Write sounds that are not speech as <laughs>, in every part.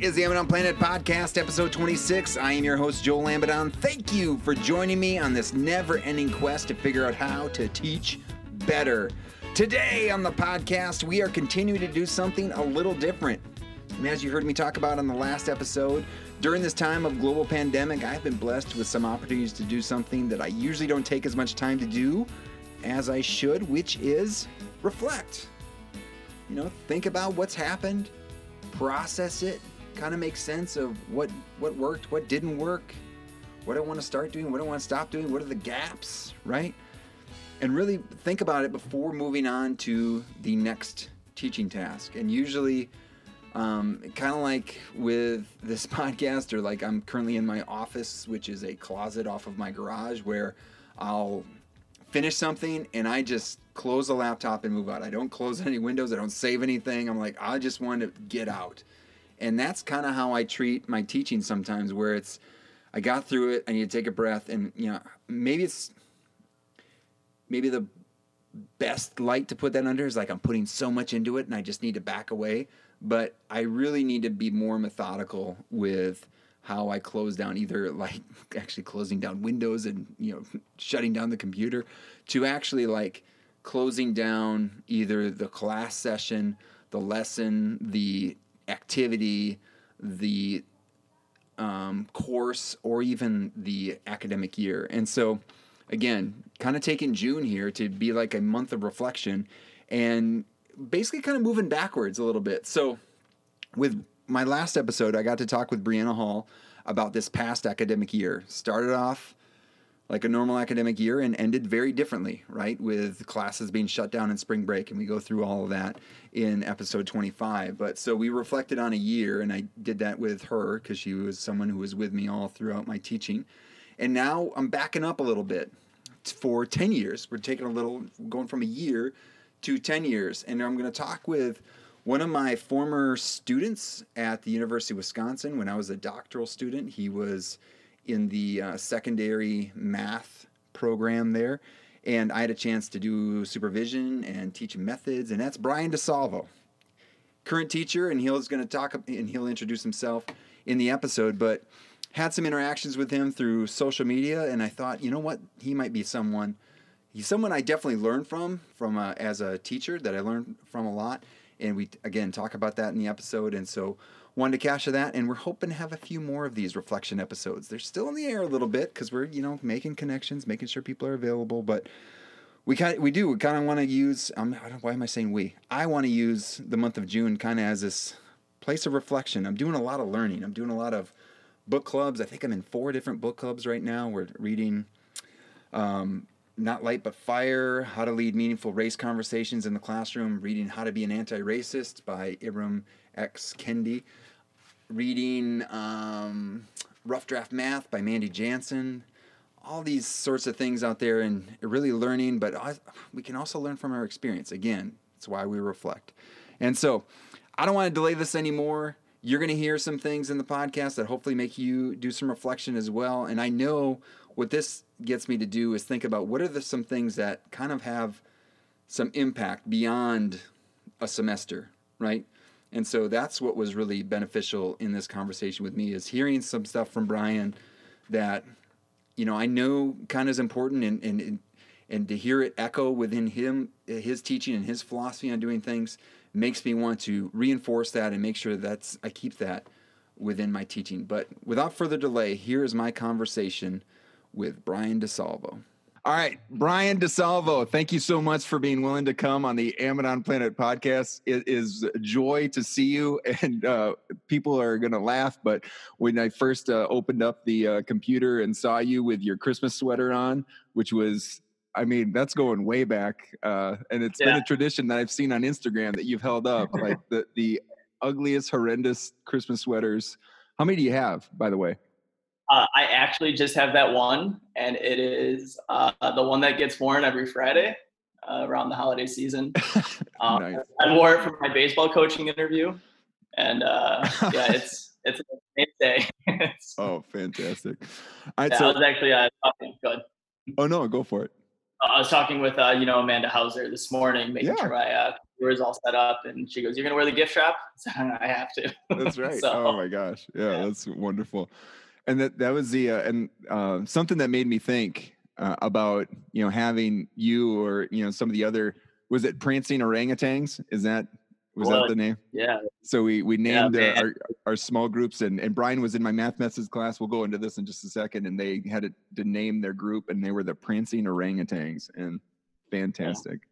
is the Amidon Planet Podcast, episode 26. I am your host, Joel Amidon. Thank you for joining me on this never ending quest to figure out how to teach better. Today on the podcast, we are continuing to do something a little different. And as you heard me talk about on the last episode, during this time of global pandemic, I've been blessed with some opportunities to do something that I usually don't take as much time to do as I should, which is reflect. You know, think about what's happened, process it, kind of make sense of what what worked, what didn't work, what I want to start doing, what I want to stop doing, what are the gaps, right? And really think about it before moving on to the next teaching task. And usually, um, kind of like with this <laughs> podcast, or like I'm currently in my office, which is a closet off of my garage, where I'll finish something and I just close the laptop and move out. I don't close any windows, I don't save anything. I'm like, I just want to get out. And that's kind of how I treat my teaching sometimes, where it's, I got through it, I need to take a breath, and, you know, maybe it's, maybe the best light to put that under is like I'm putting so much into it and I just need to back away. But I really need to be more methodical with how I close down either like <laughs> actually closing down windows and you know shutting down the computer to actually like closing down either the class session, the lesson, the activity, the um, course, or even the academic year. And so again, kind of taking June here to be like a month of reflection and basically kind of moving backwards a little bit. So, with my last episode, I got to talk with Brianna Hall about this past academic year. Started off like a normal academic year and ended very differently, right? With classes being shut down in spring break. And we go through all of that in episode 25. But so we reflected on a year, and I did that with her because she was someone who was with me all throughout my teaching. And now I'm backing up a little bit for 10 years. We're taking a little, going from a year to 10 years. And I'm going to talk with one of my former students at the University of Wisconsin when I was a doctoral student. He was in the uh, secondary math program there. And I had a chance to do supervision and teach methods. And that's Brian DeSalvo, current teacher. And he's going to talk and he'll introduce himself in the episode. But had some interactions with him through social media, and I thought, you know what, he might be someone. He's someone I definitely learned from, from a, as a teacher that I learned from a lot, and we again talk about that in the episode. And so wanted to capture that, and we're hoping to have a few more of these reflection episodes. They're still in the air a little bit because we're you know making connections, making sure people are available, but we kind we do we kind of want to use. Um, why am I saying we? I want to use the month of June kind of as this place of reflection. I'm doing a lot of learning. I'm doing a lot of book clubs. I think I'm in four different book clubs right now. We're reading um, Not Light But Fire, How to Lead Meaningful Race Conversations in the Classroom, reading How to Be an Anti-Racist by Ibram X. Kendi, reading um, Rough Draft Math by Mandy Jansen, all these sorts of things out there and really learning, but we can also learn from our experience. Again, it's why we reflect. And so I don't want to delay this anymore you're going to hear some things in the podcast that hopefully make you do some reflection as well. And I know what this gets me to do is think about what are the some things that kind of have some impact beyond a semester, right? And so that's what was really beneficial in this conversation with me is hearing some stuff from Brian that you know I know kind of is important and and and to hear it echo within him his teaching and his philosophy on doing things makes me want to reinforce that and make sure that's I keep that within my teaching. But without further delay, here is my conversation with Brian DeSalvo. All right, Brian DeSalvo, thank you so much for being willing to come on the Amidon Planet podcast. It is a joy to see you, <laughs> and uh, people are going to laugh. But when I first uh, opened up the uh, computer and saw you with your Christmas sweater on, which was I mean, that's going way back, uh, and it's yeah. been a tradition that I've seen on Instagram that you've held up, <laughs> like the the ugliest, horrendous Christmas sweaters. How many do you have, by the way? Uh, I actually just have that one, and it is uh, the one that gets worn every Friday uh, around the holiday season. <laughs> Um, nice. I wore it for my baseball coaching interview, and uh, <laughs> yeah, it's it's a day. <laughs> oh, fantastic! Right, yeah, so, I was actually uh, talking. Good. Oh no, go for it. I was talking with uh, you know Amanda Hauser this morning, making yeah. sure my uh, was all set up, and she goes, "You're gonna wear the gift shop?" So I have to. That's right. so, oh my gosh, yeah, yeah, that's wonderful. And that that was the uh, and uh, something that made me think uh, about you know having you or you know some of the other was it prancing orangutans? Is that was that the name? Yeah. So we we named yeah, our our small groups, and and Brian was in my math methods class. We'll go into this in just a second, and they had to, to name their group, and they were the prancing orangutans, and fantastic. Yeah.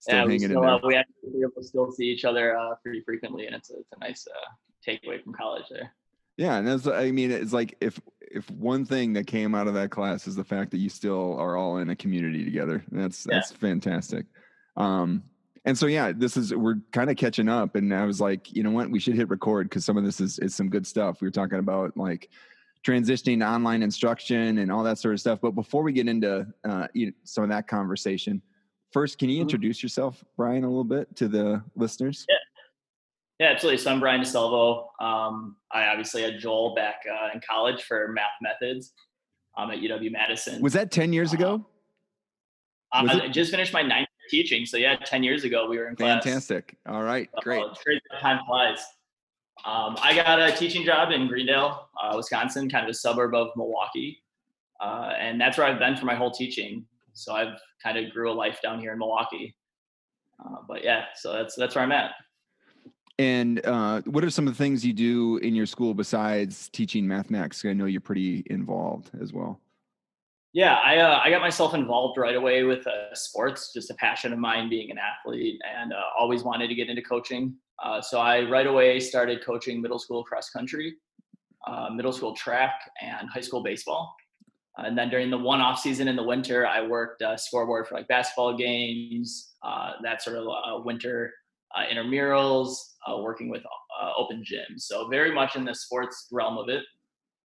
Still yeah, hanging still. Uh, we actually still see each other uh, pretty frequently, and it's a, it's a nice uh, takeaway from college there. Yeah, and that's I mean, it's like if if one thing that came out of that class is the fact that you still are all in a community together. That's that's fantastic. Um, and so yeah, this is we're kind of catching up, and I was like, you know what, we should hit record because some of this is is some good stuff. We were talking about like transitioning to online instruction and all that sort of stuff. But before we get into uh, you know, some of that conversation, first, can you mm-hmm. introduce yourself, Brian, a little bit to the listeners? Yeah. Yeah, absolutely. So I'm Brian DeSalvo. Um, I obviously had Joel back uh, in college for math methods um, at UW Madison. Was that 10 years ago? Um, I just finished my ninth teaching. So yeah, 10 years ago we were in class. Fantastic. All right, great. crazy time flies. Um, I got a teaching job in Greendale, uh, Wisconsin, kind of a suburb of Milwaukee. Uh, and that's where I've been for my whole teaching. So I've kind of grew a life down here in Milwaukee. Uh, but yeah, so that's, that's where I'm at. And uh, what are some of the things you do in your school besides teaching mathematics? I know you're pretty involved as well. Yeah, I uh, I got myself involved right away with uh, sports, just a passion of mine being an athlete, and uh, always wanted to get into coaching. Uh, so I right away started coaching middle school cross country, uh, middle school track, and high school baseball. and then during the one off season in the winter, I worked scoreboard for like basketball games, that sort of winter intramurals, working with open gyms. So very much in the sports realm of it.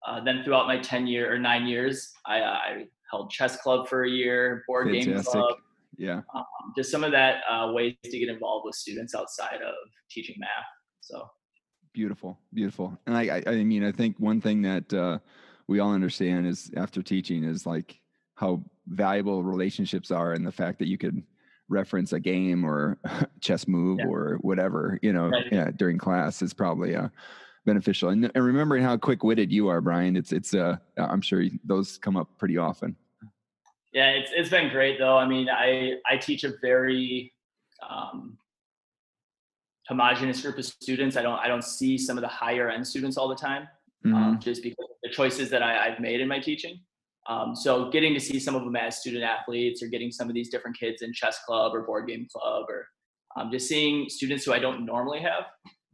Uh, then throughout my 10 year or nine years, I, uh, I held chess club for a year, board Fantastic. game club. Yeah. Um, just some of that uh, ways to get involved with students outside of teaching math. So beautiful, beautiful. And I, I, I mean, I think one thing that uh, we all understand is after teaching is like how valuable relationships are and the fact that you could reference a game or <laughs> chess move yeah. or whatever, you know, right. yeah, during class is probably a, beneficial. And, and remembering how quick witted you are, Brian, it's it's uh I'm sure those come up pretty often. Yeah, it's it's been great though. I mean, I I teach a very um, homogenous group of students. I don't I don't see some of the higher end students all the time, um, mm-hmm. um, just because of the choices that I, I've made in my teaching. Um, so getting to see some of them as student athletes, or getting some of these different kids in chess club or board game club, or um, just seeing students who I don't normally have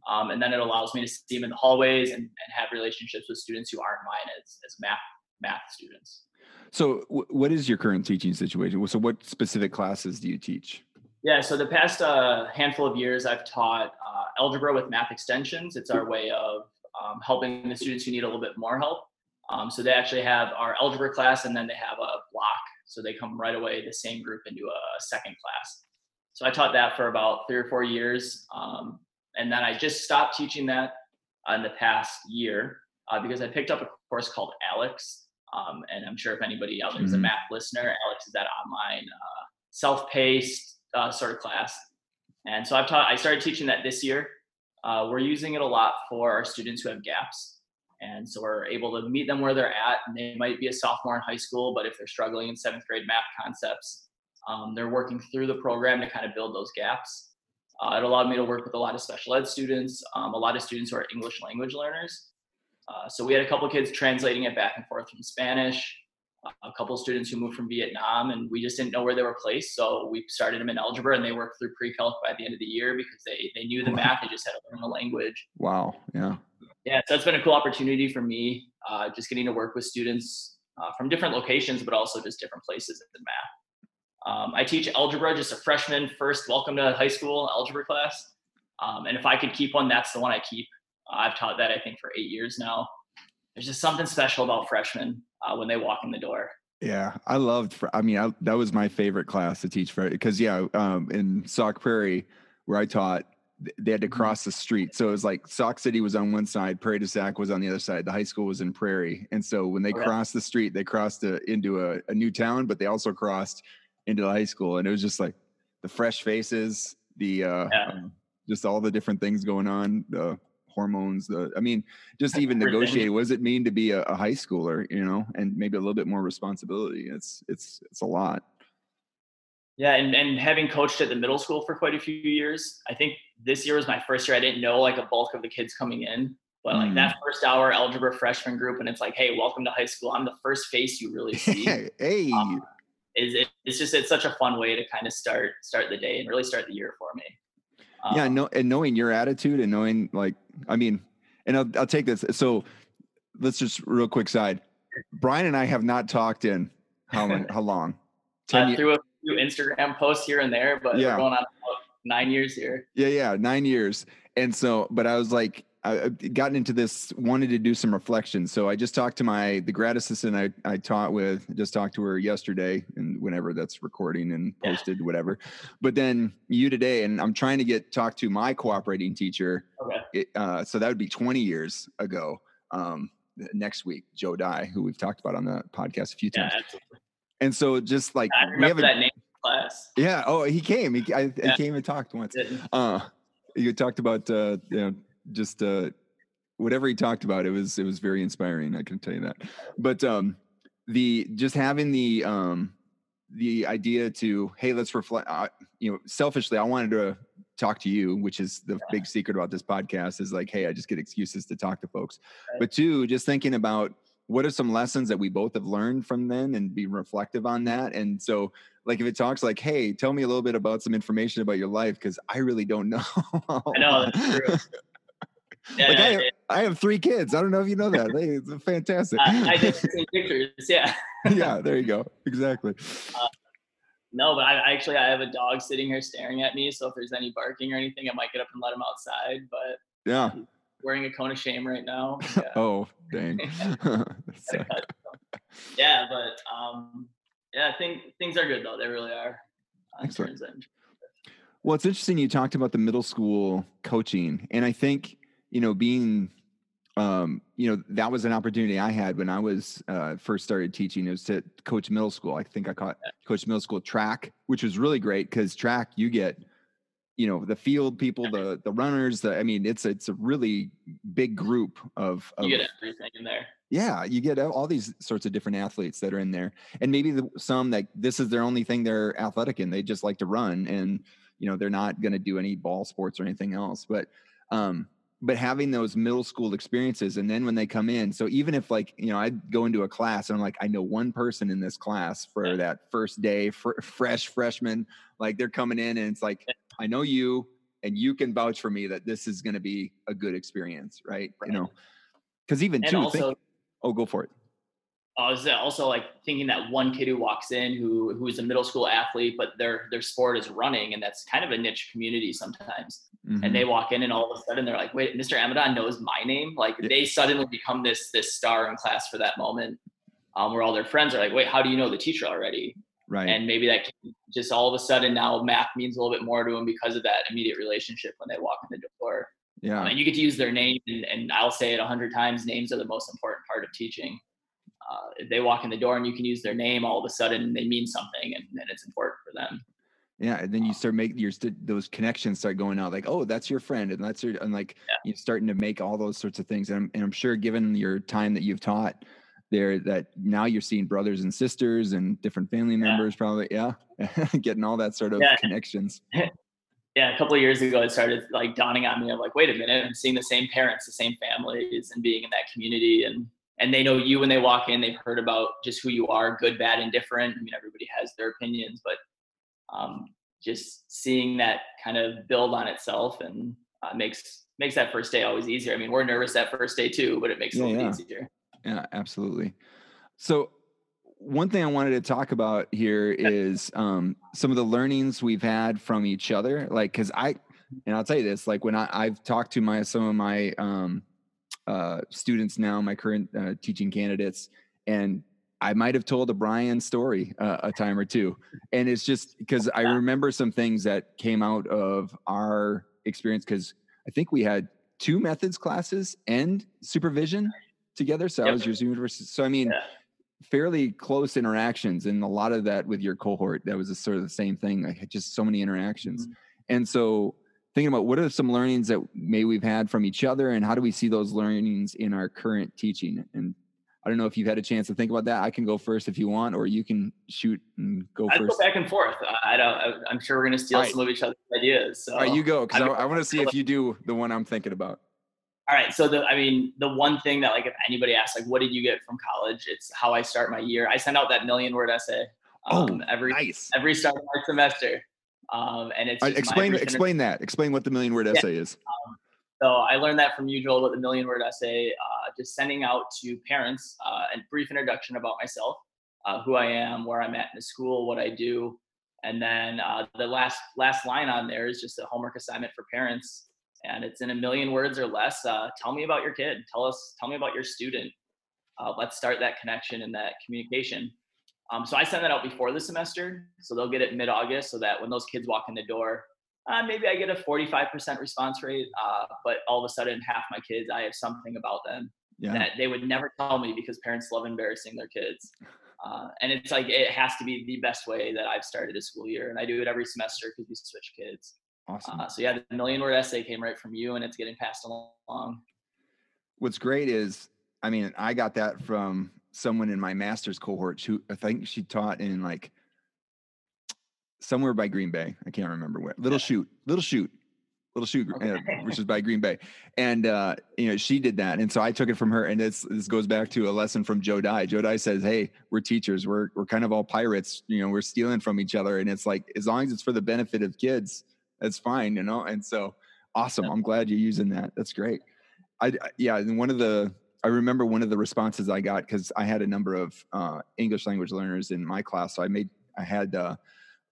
um, and then it allows me to see them in the hallways and, and have relationships with students who aren't mine as, as math math students. So, w- what is your current teaching situation? So, what specific classes do you teach? Yeah, so the past uh, handful of years, I've taught uh, algebra with math extensions. It's our way of um, helping the students who need a little bit more help. Um, so they actually have our algebra class, and then they have a block. So they come right away, the same group, into a second class. So I taught that for about three or four years. Um, and then I just stopped teaching that in the past year uh, because I picked up a course called ALEKS. Um, and I'm sure if anybody out there is mm-hmm. a math listener, ALEKS is that online uh, self-paced uh, sort of class. And so I've taught, I started teaching that this year. Uh, we're using it a lot for our students who have gaps. And so we're able to meet them where they're at. And they might be a sophomore in high school, but if they're struggling in seventh grade math concepts, um, they're working through the program to kind of build those gaps. Uh, it allowed me to work with a lot of special ed students, um, a lot of students who are English language learners. Uh, so we had a couple kids translating it back and forth from Spanish, a couple students who moved from Vietnam, and we just didn't know where they were placed. So we started them in algebra, and they worked through pre-calc by the end of the year because they they knew the math, they just had to learn the language. Wow. Yeah. Yeah. So it's been a cool opportunity for me, uh, just getting to work with students uh, from different locations, but also just different places in math. Um, I teach algebra, just a freshman first welcome to high school algebra class. Um, and if I could keep one, that's the one I keep. Uh, I've taught that I think for eight years now. There's just something special about freshmen uh, when they walk in the door. Yeah, I loved. I mean, I, that was my favorite class to teach for because yeah, um, in Sauk Prairie where I taught, they had to mm-hmm. cross the street. So it was like Sauk City was on one side, Prairie du Sac was on the other side. The high school was in Prairie, and so when they okay. crossed the street, they crossed a, into a, a new town, but they also crossed into the high school and it was just like the fresh faces the uh, yeah. uh, just all the different things going on, the hormones, the I mean, just <laughs> even negotiate. What does it mean to be a, a high schooler, you know, and maybe a little bit more responsibility? It's it's it's a lot. Yeah, and, and having coached at the middle school for quite a few years, I think this year was my first year. I didn't know like a bulk of the kids coming in, but like mm. that first hour algebra freshman group, and it's like, hey, welcome to high school. I'm the first face you really <laughs> see. hey, um, is it, it's just it's such a fun way to kind of start start the day and really start the year for me. Um, yeah, no, and knowing your attitude and knowing like, I mean, and I'll I'll take this. So let's just real quick side. Brian and I have not talked in how long? how long? <laughs> Uh, through a few Instagram posts here and there, but yeah. we're going on nine years here. Yeah, yeah, nine years. And so, but I was like, I've gotten into this, wanted to do some reflection. So I just talked to my the grad assistant I, I taught with, just talked to her yesterday and whenever that's recording and posted, yeah. whatever. But then you today, and I'm trying to get talked to my cooperating teacher. Okay. It, uh, so that would be 20 years ago. Um, next week, Joe Dye, who we've talked about on the podcast a few times. Yeah, and so just like I remember that name class. Yeah. Oh, he came. He, I, yeah. he came and talked once. Uh, you talked about uh, you know just uh, whatever he talked about. It was it was very inspiring. I can tell you that. But um, the just having the um, the idea to hey, let's reflect. Uh, you know, selfishly, I wanted to talk to you, which is the big secret about this podcast. Is like, hey, I just get excuses to talk to folks. Right. But two, just thinking about what are some lessons that we both have learned from them and be reflective on that and so like if it talks like hey tell me a little bit about some information about your life because i really don't <laughs> know i know that's true Yeah, like I, have, I have three kids. I don't know if you know that. They, it's fantastic. Uh, I <laughs> did see pictures. Yeah. yeah. There you go. Exactly. Uh, no, but I actually I have a dog sitting here staring at me. So if there's any barking or anything, I might get up and let him outside. But yeah, wearing a cone of shame right now. Yeah. <laughs> oh dang. <laughs> yeah, but um, yeah, I think things are good though. They really are. Excellent. Well, it's interesting you talked about the middle school coaching, and I think you know, being, um, you know, that was an opportunity I had when I was uh, first started teaching. It was to coach middle school. I think I caught coach middle school track, which was really great because track you get, you know, the field people, the the runners. The I mean, it's it's a really big group of, of you get everything in there. Yeah, you get all these sorts of different athletes that are in there, and maybe the, some that this is their only thing they're athletic in. They just like to run, and you know they're not going to do any ball sports or anything else. But um, but having those middle school experiences and then when they come in so even if like you know i go into a class and i'm like i know one person in this class for that first day fr- fresh freshman like they're coming in and it's like i know you and you can vouch for me that this is going to be a good experience right, right. you know? Because even and too also, think, oh go for it I was also like thinking that one kid who walks in who who is a middle school athlete, but their their sport is running, and that's kind of a niche community sometimes. Mm-hmm. And they walk in, and all of a sudden they're like, "Wait, Mr. Amidon knows my name!" Like yeah. they suddenly become this this star in class for that moment, um, where all their friends are like, "Wait, how do you know the teacher already?" Right. And maybe that just all of a sudden now math means a little bit more to them because of that immediate relationship when they walk in the door. Yeah. Um, and you get to use their name, and, and I'll say it a hundred times: names are the most important part of teaching uh, they walk in the door and you can use their name, all of a sudden they mean something and, and it's important for them. Yeah, and then you um, start making your those connections start going out like, oh, that's your friend, and that's your and like yeah. you're starting to make all those sorts of things. And I'm, and I'm sure, given your time that you've taught there, that now you're seeing brothers and sisters and different family members, yeah. probably, yeah, <laughs> getting all that sort of yeah. connections. <laughs> yeah, a couple of years ago, it started like dawning on me. I'm like, wait a minute, I'm seeing the same parents, the same families, and being in that community, and and they know you when they walk in. They've heard about just who you are, good, bad, and different. I mean, everybody has their opinions, but um, just seeing that kind of build on itself and uh, makes makes that first day always easier. I mean, we're nervous that first day too, but it makes yeah, it yeah. easier. Yeah, absolutely. So one thing I wanted to talk about here is um, some of the learnings we've had from each other. Like, cause I, and I'll tell you this, like when I, I've talked to my, some of my um, uh, students now, my current uh, teaching candidates, and I might have told a Brian story uh, a time or two. And it's just because I remember some things that came out of our experience because I think we had two methods classes and supervision together. So yep. I was your university. So I mean, yeah. fairly close interactions and a lot of that with your cohort. That was a sort of the same thing. I had just so many interactions. Mm-hmm. And so thinking about what are some learnings that maybe we've had from each other and how do we see those learnings in our current teaching? And I don't know if you've had a chance to think about that. I can go first if you want, or you can shoot and go I'd first. go back and forth. I don't. I'm sure we're going to steal right. some of each other's ideas. So. All right, you go because I, I want to see if you do the one I'm thinking about. All right. So the, I mean, the one thing that like, if anybody asks, like, what did you get from college? It's how I start my year. I send out that million word essay. Oh, um, oh, every nice. every start of my semester. Um, and it's explain explain that. Explain what the million word essay yeah. is. Um, so I learned that from you, Joel, with the million word essay. Uh, just sending out to parents uh, a brief introduction about myself, uh, who I am, where I'm at in the school, what I do, and then uh, the last last line on there is just a homework assignment for parents, and it's in a million words or less. Uh, tell me about your kid. Tell us. Tell me about your student. Uh, let's start that connection and that communication. Um, so I send that out before the semester, so they'll get it mid-August, so that when those kids walk in the door, uh, maybe I get a 45% response rate, uh, but all of a sudden, half my kids, I have something about them yeah. that they would never tell me because parents love embarrassing their kids. Uh, and it's like it has to be the best way that I've started a school year, and I do it every semester because we switch kids. Awesome. Uh, so yeah, the million word essay came right from you, and it's getting passed along. What's great is, I mean, I got that from someone in my master's cohort who I think she taught in like somewhere by Green Bay. I can't remember where. Little Chute, Little Chute, Little Chute, okay. uh, which is by Green Bay. And uh, you know, she did that, and so I took it from her. And this this goes back to a lesson from Joe Dye. Joe Dye says, "Hey, we're teachers. We're we're kind of all pirates. You know, we're stealing from each other, and it's like as long as it's for the benefit of kids, that's fine. You know." And so, awesome. I'm glad you're using that. That's great. I yeah, and one of the I remember one of the responses I got because I had a number of uh, English language learners in my class. So I made I had uh,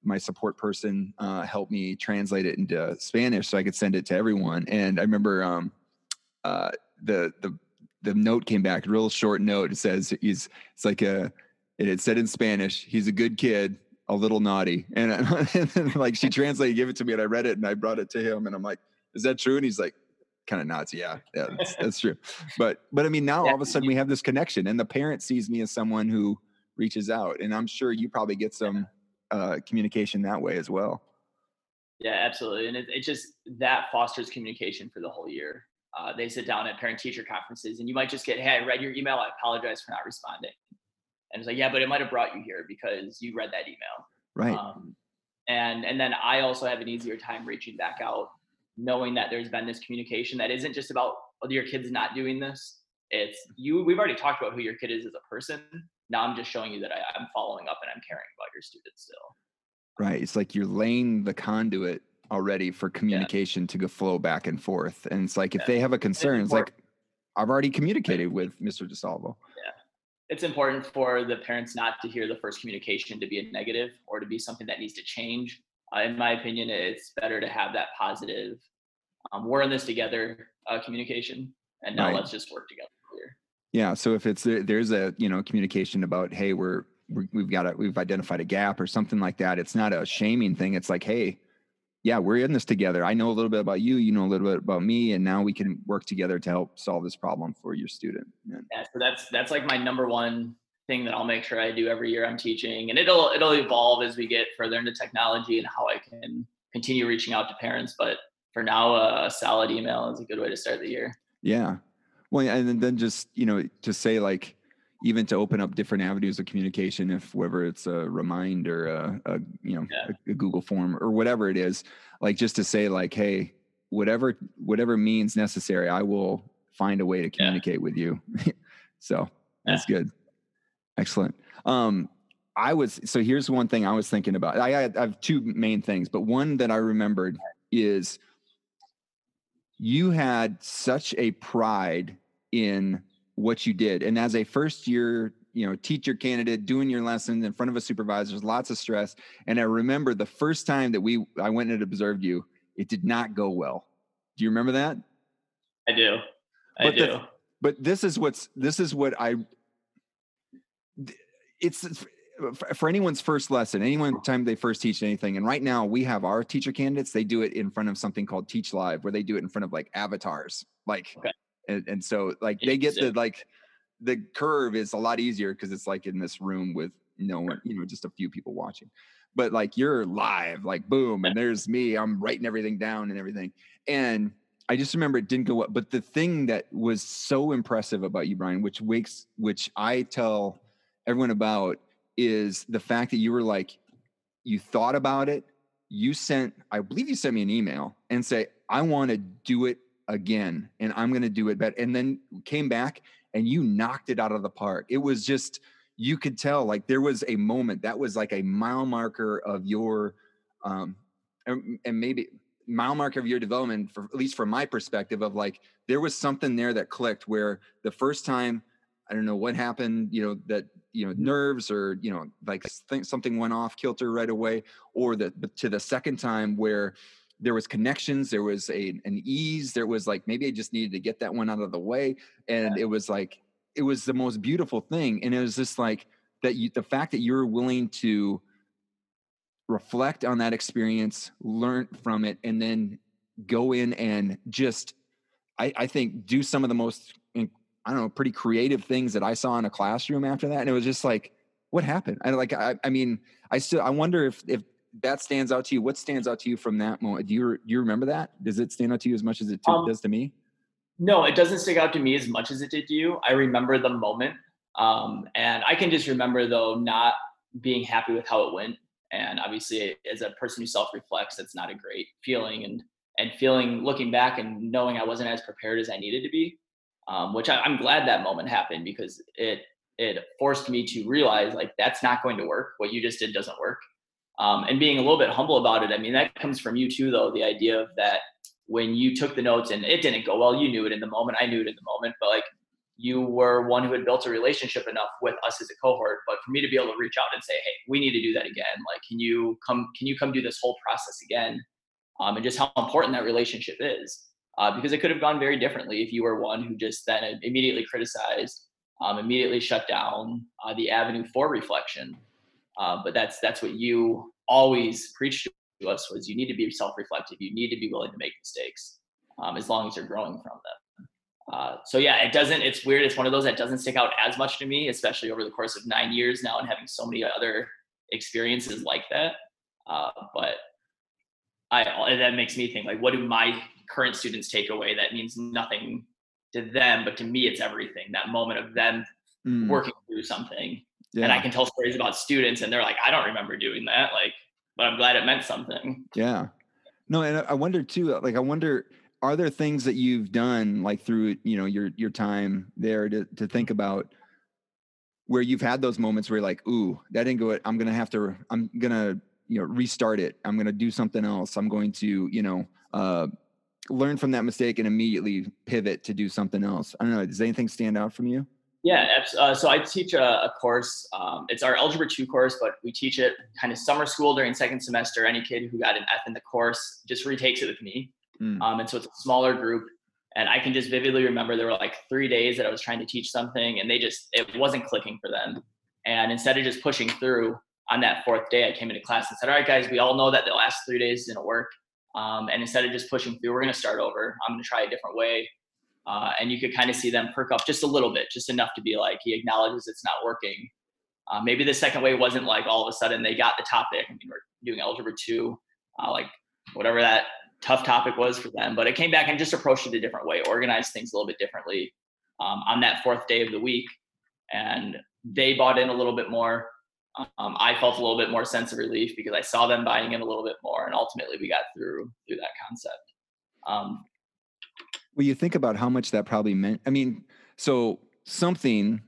my support person uh, help me translate it into Spanish so I could send it to everyone. And I remember um, uh, the the the note came back, real short note. It says he's it's like a it had said in Spanish, he's a good kid, a little naughty. And, <laughs> and like she translated, gave it to me, and I read it and I brought it to him, and I'm like, "Is that true?" And he's like, kind of nods, yeah, yeah, that's, <laughs> that's true. But but I mean, now all of a sudden we have this connection, and the parent sees me as someone who reaches out, and I'm sure you probably get some uh, communication that way as well. Yeah, absolutely. And it, it just that fosters communication for the whole year. Uh, they sit down at parent teacher conferences and you might just get, Hey, I read your email. I apologize for not responding. And it's like, yeah, but it might have brought you here because you read that email. Right. Um, and, and then I also have an easier time reaching back out, knowing that there's been this communication that isn't just about whether your kid's not doing this. It's you, we've already talked about who your kid is as a person. Now I'm just showing you that I, I'm following up and I'm caring about your students still. Right. It's like you're laying the conduit already for communication yeah. to go flow back and forth. And it's like if yeah. they have a concern, it's, it's like I've already communicated with Mr. DeSalvo. Yeah. It's important for the parents not to hear the first communication to be a negative or to be something that needs to change. Uh, in my opinion, it's better to have that positive, um, we're in this together uh, communication, and now right. let's just work together. Yeah. So if it's there's a you know communication about hey we're, we have got a we've identified a gap or something like that. It's not a shaming thing. It's like hey, yeah, we're in this together. I know a little bit about you. You know a little bit about me, and now we can work together to help solve this problem for your student. Yeah. yeah so that's that's like my number one thing that I'll make sure I do every year I'm teaching, and it'll it'll evolve as we get further into technology and how I can continue reaching out to parents. But for now, a solid email is a good way to start the year. Yeah, well, and then just you know to say like even to open up different avenues of communication, if whether it's a remind or a, a you know yeah. a, a Google form or whatever it is, like just to say like, hey, whatever whatever means necessary, I will find a way to communicate yeah. with you. <laughs> so that's yeah. good, excellent. Um, I was so here's one thing I was thinking about. I, I have two main things, but one that I remembered is you had such a pride in what you did. And as a first year, you know, teacher candidate doing your lessons in front of a supervisor, there's lots of stress. And I remember the first time that we I went and observed you, it did not go well. Do you remember that? I do. I but do. The, but this is what's this is what I it's for anyone's first lesson, anyone time they first teach anything, and right now we have our teacher candidates, they do it in front of something called Teach Live, where they do it in front of like avatars, like, okay. and, and so like they get the like the curve is a lot easier because it's like in this room with no one, you know, just a few people watching. but like you're live, like boom, and <laughs> there's me. I'm writing everything down and everything. And I just remember it didn't go up. But the thing that was so impressive about you, Brian, which wakes, which I tell everyone about, is the fact that you were like, you thought about it. You sent, I believe you sent me an email and say, I want to do it again and I'm going to do it better. And then came back and you knocked it out of the park. It was just, you could tell like there was a moment that was like a mile marker of your um and, and maybe mile marker of your development for at least from my perspective of like there was something there that clicked where the first time i don't know what happened you know that you know nerves or you know like think something went off kilter right away or the to the second time where there was connections there was a an ease there was like maybe i just needed to get that one out of the way and yeah. it was like it was the most beautiful thing and it was just like that you the fact that you're willing to reflect on that experience learn from it and then go in and just I, I think do some of the most i don't know pretty creative things that i saw in a classroom after that and it was just like what happened i like i, I mean i still i wonder if if that stands out to you what stands out to you from that moment do you do you remember that does it stand out to you as much as it um, does to me no, it doesn't stick out to me as much as it did to you. I remember the moment. Um, and I can just remember though not being happy with how it went. And obviously as a person who self-reflects, that's not a great feeling and and feeling looking back and knowing I wasn't as prepared as I needed to be. Um, which I, I'm glad that moment happened because it it forced me to realize like that's not going to work. What you just did doesn't work. Um, and being a little bit humble about it. I mean, that comes from you too, though. The idea of that when you took the notes and it didn't go well, you knew it in the moment. I knew it in the moment, but like you were one who had built a relationship enough with us as a cohort. But for me to be able to reach out and say, "Hey, we need to do that again. Like, can you come? Can you come do this whole process again?" Um, and just how important that relationship is, uh, because it could have gone very differently if you were one who just then immediately criticized, um, immediately shut down uh, the avenue for reflection. Uh, but that's that's what you always preached to us was you need to be self-reflective. You need to be willing to make mistakes, um, as long as you're growing from them. Uh, so yeah, it doesn't. It's weird. It's one of those that doesn't stick out as much to me, especially over the course of nine years now and having so many other experiences like that. Uh, but I that makes me think like, what do my current students take away that means nothing to them, but to me, it's everything. That moment of them mm. working through something, yeah. and I can tell stories about students, and they're like, I don't remember doing that. Like but I'm glad it meant something. Yeah. No, and I wonder too, like, I wonder, are there things that you've done like through, you know, your, your time there to, to think about where you've had those moments where you're like, Ooh, that didn't go, I'm going to have to, I'm going to, you know, restart it. I'm going to do something else. I'm going to, you know, uh, learn from that mistake and immediately pivot to do something else. I don't know. Does anything stand out from you? Yeah, uh, so I teach a, a course. Um, it's our Algebra 2 course, but we teach it kind of summer school during second semester. Any kid who got an F in the course just retakes it with me. Mm. Um, and so it's a smaller group. And I can just vividly remember there were like three days that I was trying to teach something and they just, it wasn't clicking for them. And instead of just pushing through on that fourth day, I came into class and said, All right, guys, we all know that the last three days didn't work. Um, and instead of just pushing through, we're going to start over. I'm going to try a different way. Uh, and you could kind of see them perk up just a little bit, just enough to be like, he acknowledges it's not working. Uh, maybe the second way wasn't like all of a sudden they got the topic. I mean, we're doing algebra two, uh, like whatever that tough topic was for them, but it came back and just approached it a different way, organized things a little bit differently um, on that fourth day of the week. And they bought in a little bit more. Um, I felt a little bit more sense of relief because I saw them buying in a little bit more, and ultimately we got through through that concept. Um, well, you think about how much that probably meant. I mean, so something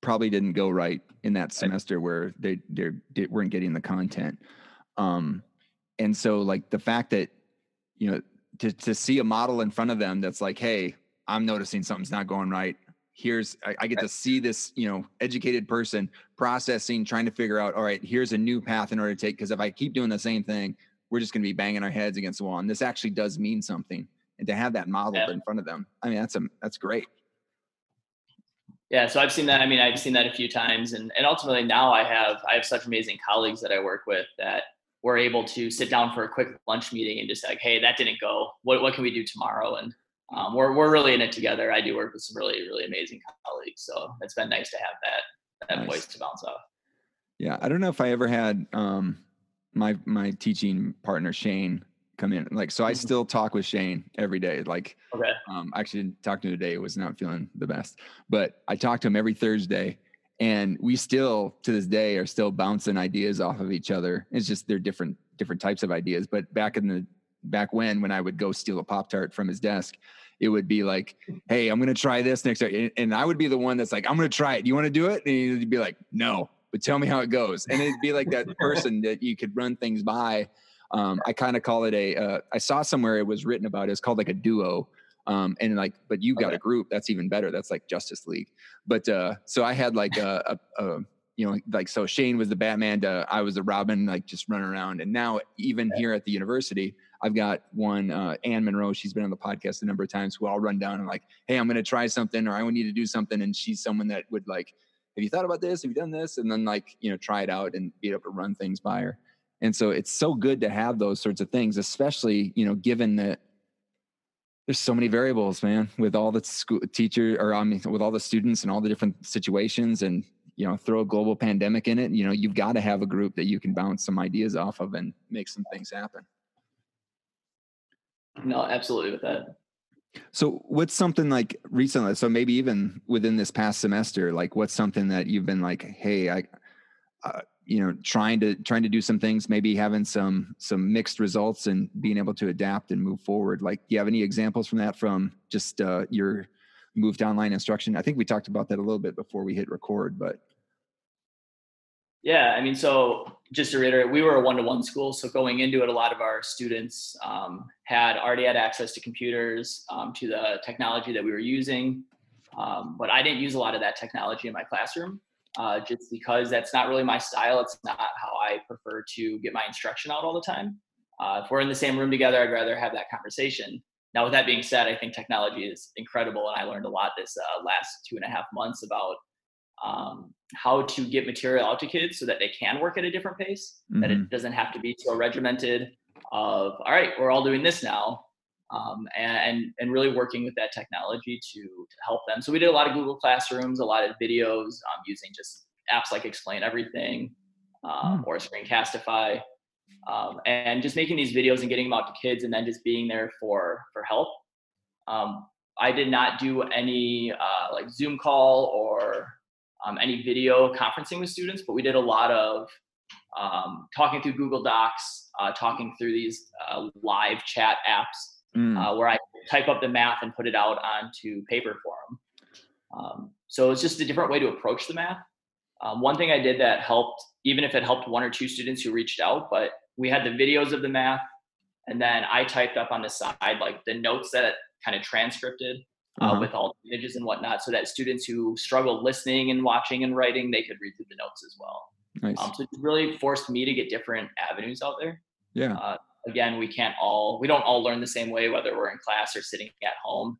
probably didn't go right in that semester where they they weren't getting the content. Um, and so like the fact that you know to to see a model in front of them that's like, hey, I'm noticing something's not going right. Here's I, I get eh to see this you know educated person processing, trying to figure out. All right, here's a new path in order to take. Because if I keep doing the same thing, we're just going to be banging our heads against the wall. And this actually does mean something and to have that modeled yeah. in front of them i mean that's a that's great yeah so i've seen that i mean i've seen that a few times and and ultimately now i have i have such amazing colleagues that i work with that we're able to sit down for a quick lunch meeting and just like hey that didn't go what, what can we do tomorrow and um, we're, we're really in it together i do work with some really really amazing colleagues so it's been nice to have that that nice. voice to bounce off yeah i don't know if i ever had um my my teaching partner Shane come in. Like, so I mm-hmm. still talk with Shane every day. Like, okay. Um, actually didn't talk to him today. It was not feeling the best, but I talk to him every Thursday, and we still to this day are still bouncing ideas off of each other. It's just they're different different types of ideas. But back in the back when when I would go steal a pop tart from his desk, it would be like, "Hey, I'm gonna try this next," and I would be the one that's like, "I'm gonna try it. Do you want to do it?" And he'd be like, "No." But tell me how it goes, and it'd be like that <laughs> person that you could run things by, um, I kind of call it a. Uh, I saw somewhere it was written about. It's called like a duo. Um, and like, but you got okay. a group that's even better. That's like Justice League. But uh, so I had like a, a, a you know, like so Shane was the Batman, uh, I was the Robin, like just running around. And now even here at the university, I've got one uh, Anne Monroe. She's been on the podcast a number of times. Who I'll run down and like, hey, I'm going to try something, or I need to do something, and she's someone that would like, have you thought about this? Have you done this? And then like, you know, try it out and be able to run things by her. And so it's so good to have those sorts of things, especially, you know, given that there's so many variables, man, with all the school teacher or I mean, with all the students and all the different situations and, you know, throw a global pandemic in it, you know, you've got to have a group that you can bounce some ideas off of and make some things happen. No, absolutely with that. So what's something like recently, so maybe even within this past semester, like what's something that you've been like, Hey, I, uh, you know trying to trying to do some things maybe having some some mixed results and being able to adapt and move forward like do you have any examples from that from just uh, your move to online instruction i think we talked about that a little bit before we hit record but yeah i mean so just to reiterate we were a one-to-one school so going into it a lot of our students um, had already had access to computers um, to the technology that we were using um, but i didn't use a lot of that technology in my classroom uh, just because that's not really my style. It's not how I prefer to get my instruction out all the time. Uh, if we're in the same room together, I'd rather have that conversation. Now, with that being said, I think technology is incredible, and I learned a lot this uh, last two and a half months about um, how to get material out to kids so that they can work at a different pace. Mm-hmm. That it mm-hmm. doesn't have to be so regimented. Of all right, we're all doing this now um, and, and really working with that technology to, to help them. So we did a lot of Google Classrooms, a lot of videos um, using just apps like Explain Everything um, mm. or Screencastify, um, and just making these videos and getting them out to kids, and then just being there for for help. Um, I did not do any uh, like Zoom call or um, any video conferencing with students, but we did a lot of talking through Google Docs, uh, talking through these uh, live chat apps mm. uh, where I type up the math and put it out onto paper for them. Um, so it's just a different way to approach the math. Um, one thing I did that helped, even if it helped one or two students who reached out, but we had the videos of the math, and then I typed up on the side like the notes that kind of transcripted uh, uh-huh. with all the images and whatnot, so that students who struggle listening and watching and writing, they could read through the notes as well. Nice. Um, so it really forced me to get different avenues out there. Yeah. Uh, again, we can't all, we don't all learn the same way, whether we're in class or sitting at home,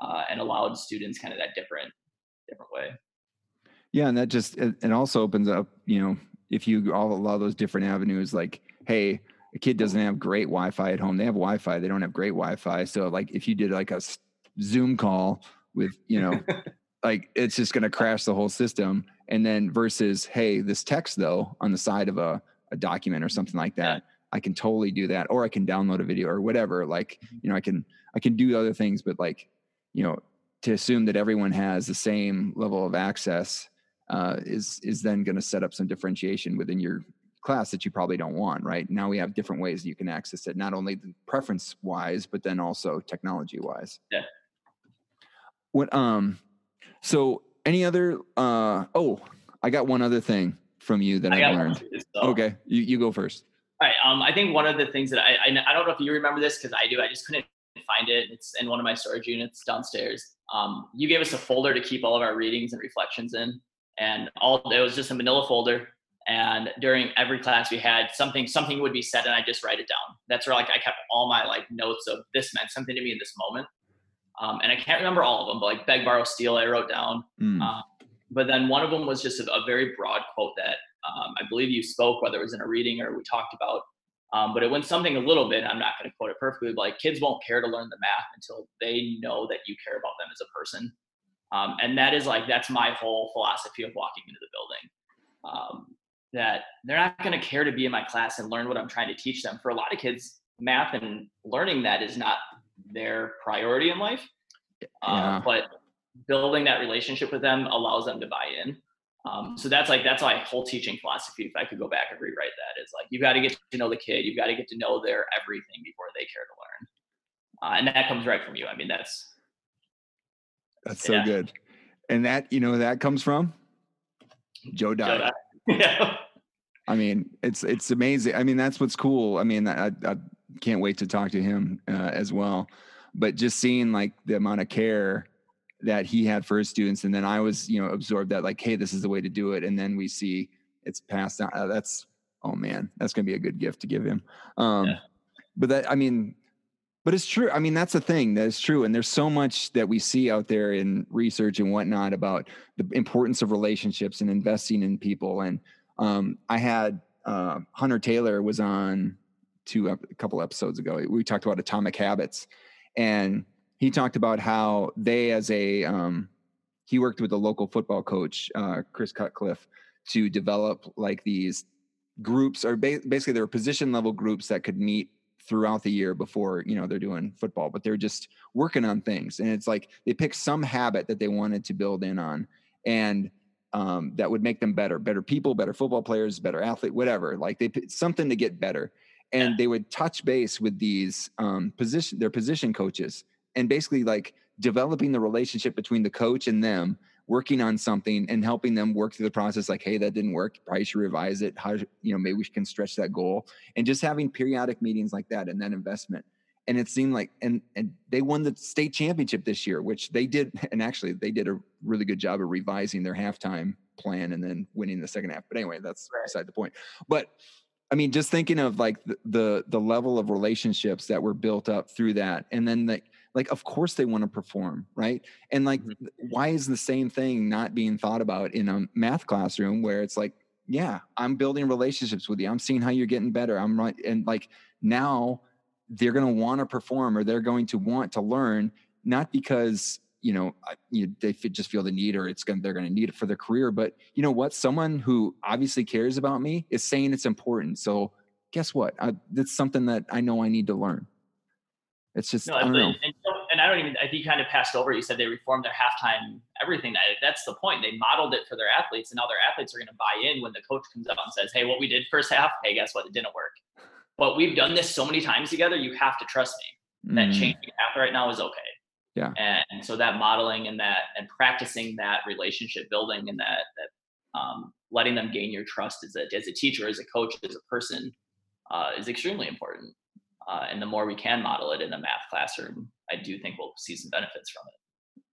uh, and allowed students kind of that different, different way. Yeah, and that just it also opens up, you know, if you all allow those different avenues, like, hey, a kid doesn't have great Wi-Fi at home. They have Wi-Fi. They don't have great Wi-Fi. So, like, if you did like a Zoom call with, you know, <laughs> like it's just going to crash the whole system. And then versus, hey, this text though on the side of a, a document or something like that. I can totally do that, or I can download a video or whatever. Like, mm-hmm. you know, I can I can do other things, but like, you know, to assume that everyone has the same level of access uh, is is then going to set up some differentiation within your class that you probably don't want. Right now, we have different ways you can access it, not only preference wise, but then also technology wise. Yeah. What um, so any other uh oh, I got one other thing from you that I, I learned. Okay, you you go first. All right. Um, I think one of the things that I, I, I don't know if you remember this because I do. I just couldn't find it. It's in one of my storage units downstairs. Um, you gave us a folder to keep all of our readings and reflections in, and all it was just a Manila folder. And during every class we had something something would be said, and I just write it down. That's where like I kept all my like notes of this meant something to me in this moment. Um, and I can't remember all of them, but like beg, borrow, steal, I wrote down. Mm. Uh, but then one of them was just a, a very broad quote that um, I believe you spoke, whether it was in a reading or we talked about. Um, but it went something a little bit. I'm not going to quote it perfectly, but like kids won't care to learn the math until they know that you care about them as a person. Um, and that is like that's my whole philosophy of walking into the building. Um, that they're not going to care to be in my class and learn what I'm trying to teach them. For a lot of kids, math and learning that is not their priority in life. Uh, yeah. Uh, but building that relationship with them allows them to buy in. Um, so that's like that's my whole teaching philosophy. If I could go back and rewrite that, is like you've got to get to know the kid, you've got to get to know their everything before they care to learn, uh, and that comes right from you. I mean, that's that's so yeah. good, and that you know that comes from Joe Dye. <laughs> yeah. I mean, it's it's amazing. I mean, that's what's cool. I mean, I, I can't wait to talk to him uh, as well. But just seeing like the amount of care that he had for his students, and then I was, you know, absorbed that like, hey, this is the way to do it, and then we see it's passed down. Uh, that's oh man, that's gonna be a good gift to give him. Um, yeah. But that, I mean, but it's true. I mean, that's the thing that is true. And there's so much that we see out there in research and whatnot about the importance of relationships and investing in people. And um, I had uh, Hunter Taylor was on two a couple episodes ago. We talked about atomic habits, and he talked about how they, as a um, he worked with a local football coach, uh, Chris Cutcliffe, to develop like these groups, or ba- basically there were position level groups that could meet throughout the year before you know they're doing football but they're just working on things and it's like they pick some habit that they wanted to build in on and um, that would make them better better people better football players better athlete whatever like they something to get better and yeah. they would touch base with these um, position their position coaches and basically like developing the relationship between the coach and them working on something and helping them work through the process like hey that didn't work. Probably should revise it. How you know maybe we can stretch that goal. And just having periodic meetings like that and that investment. And it seemed like and and they won the state championship this year which they did <laughs> and actually they did a really good job of revising their halftime plan and then winning the second half. But anyway that's right. beside the point. But I mean, just thinking of like the, the, the level of relationships that were built up through that, and then like like of course they want to perform, right? And like, mm-hmm. why is the same thing not being thought about in a math classroom where it's like, yeah, I'm building relationships with you. I'm seeing how you're getting better. I'm right, and like now they're going to want to perform or they're going to want to learn, not because you know, you, they just feel the need or it's going they're going to need it for their career. But you know what? Someone who obviously cares about me is saying it's important. So guess what? I, that's something that I know I need to learn. It's just, no, I don't know. And, and, I don't even, I think you kind of passed over. You said they reformed their halftime, everything. That, that's the point. They modeled it for their athletes and now their athletes are going to buy in when the coach comes up and says, Hey, what we did first half, Hey, guess what? It didn't work. But we've done this so many times together. You have to trust me that mm. changing half right now is okay yeah. And so that modeling and that and practicing that relationship building and that that um, letting them gain your trust as a, as a teacher as a coach as a person uh, is extremely important. Uh, and the more we can model it in the math classroom i do think we'll see some benefits from it.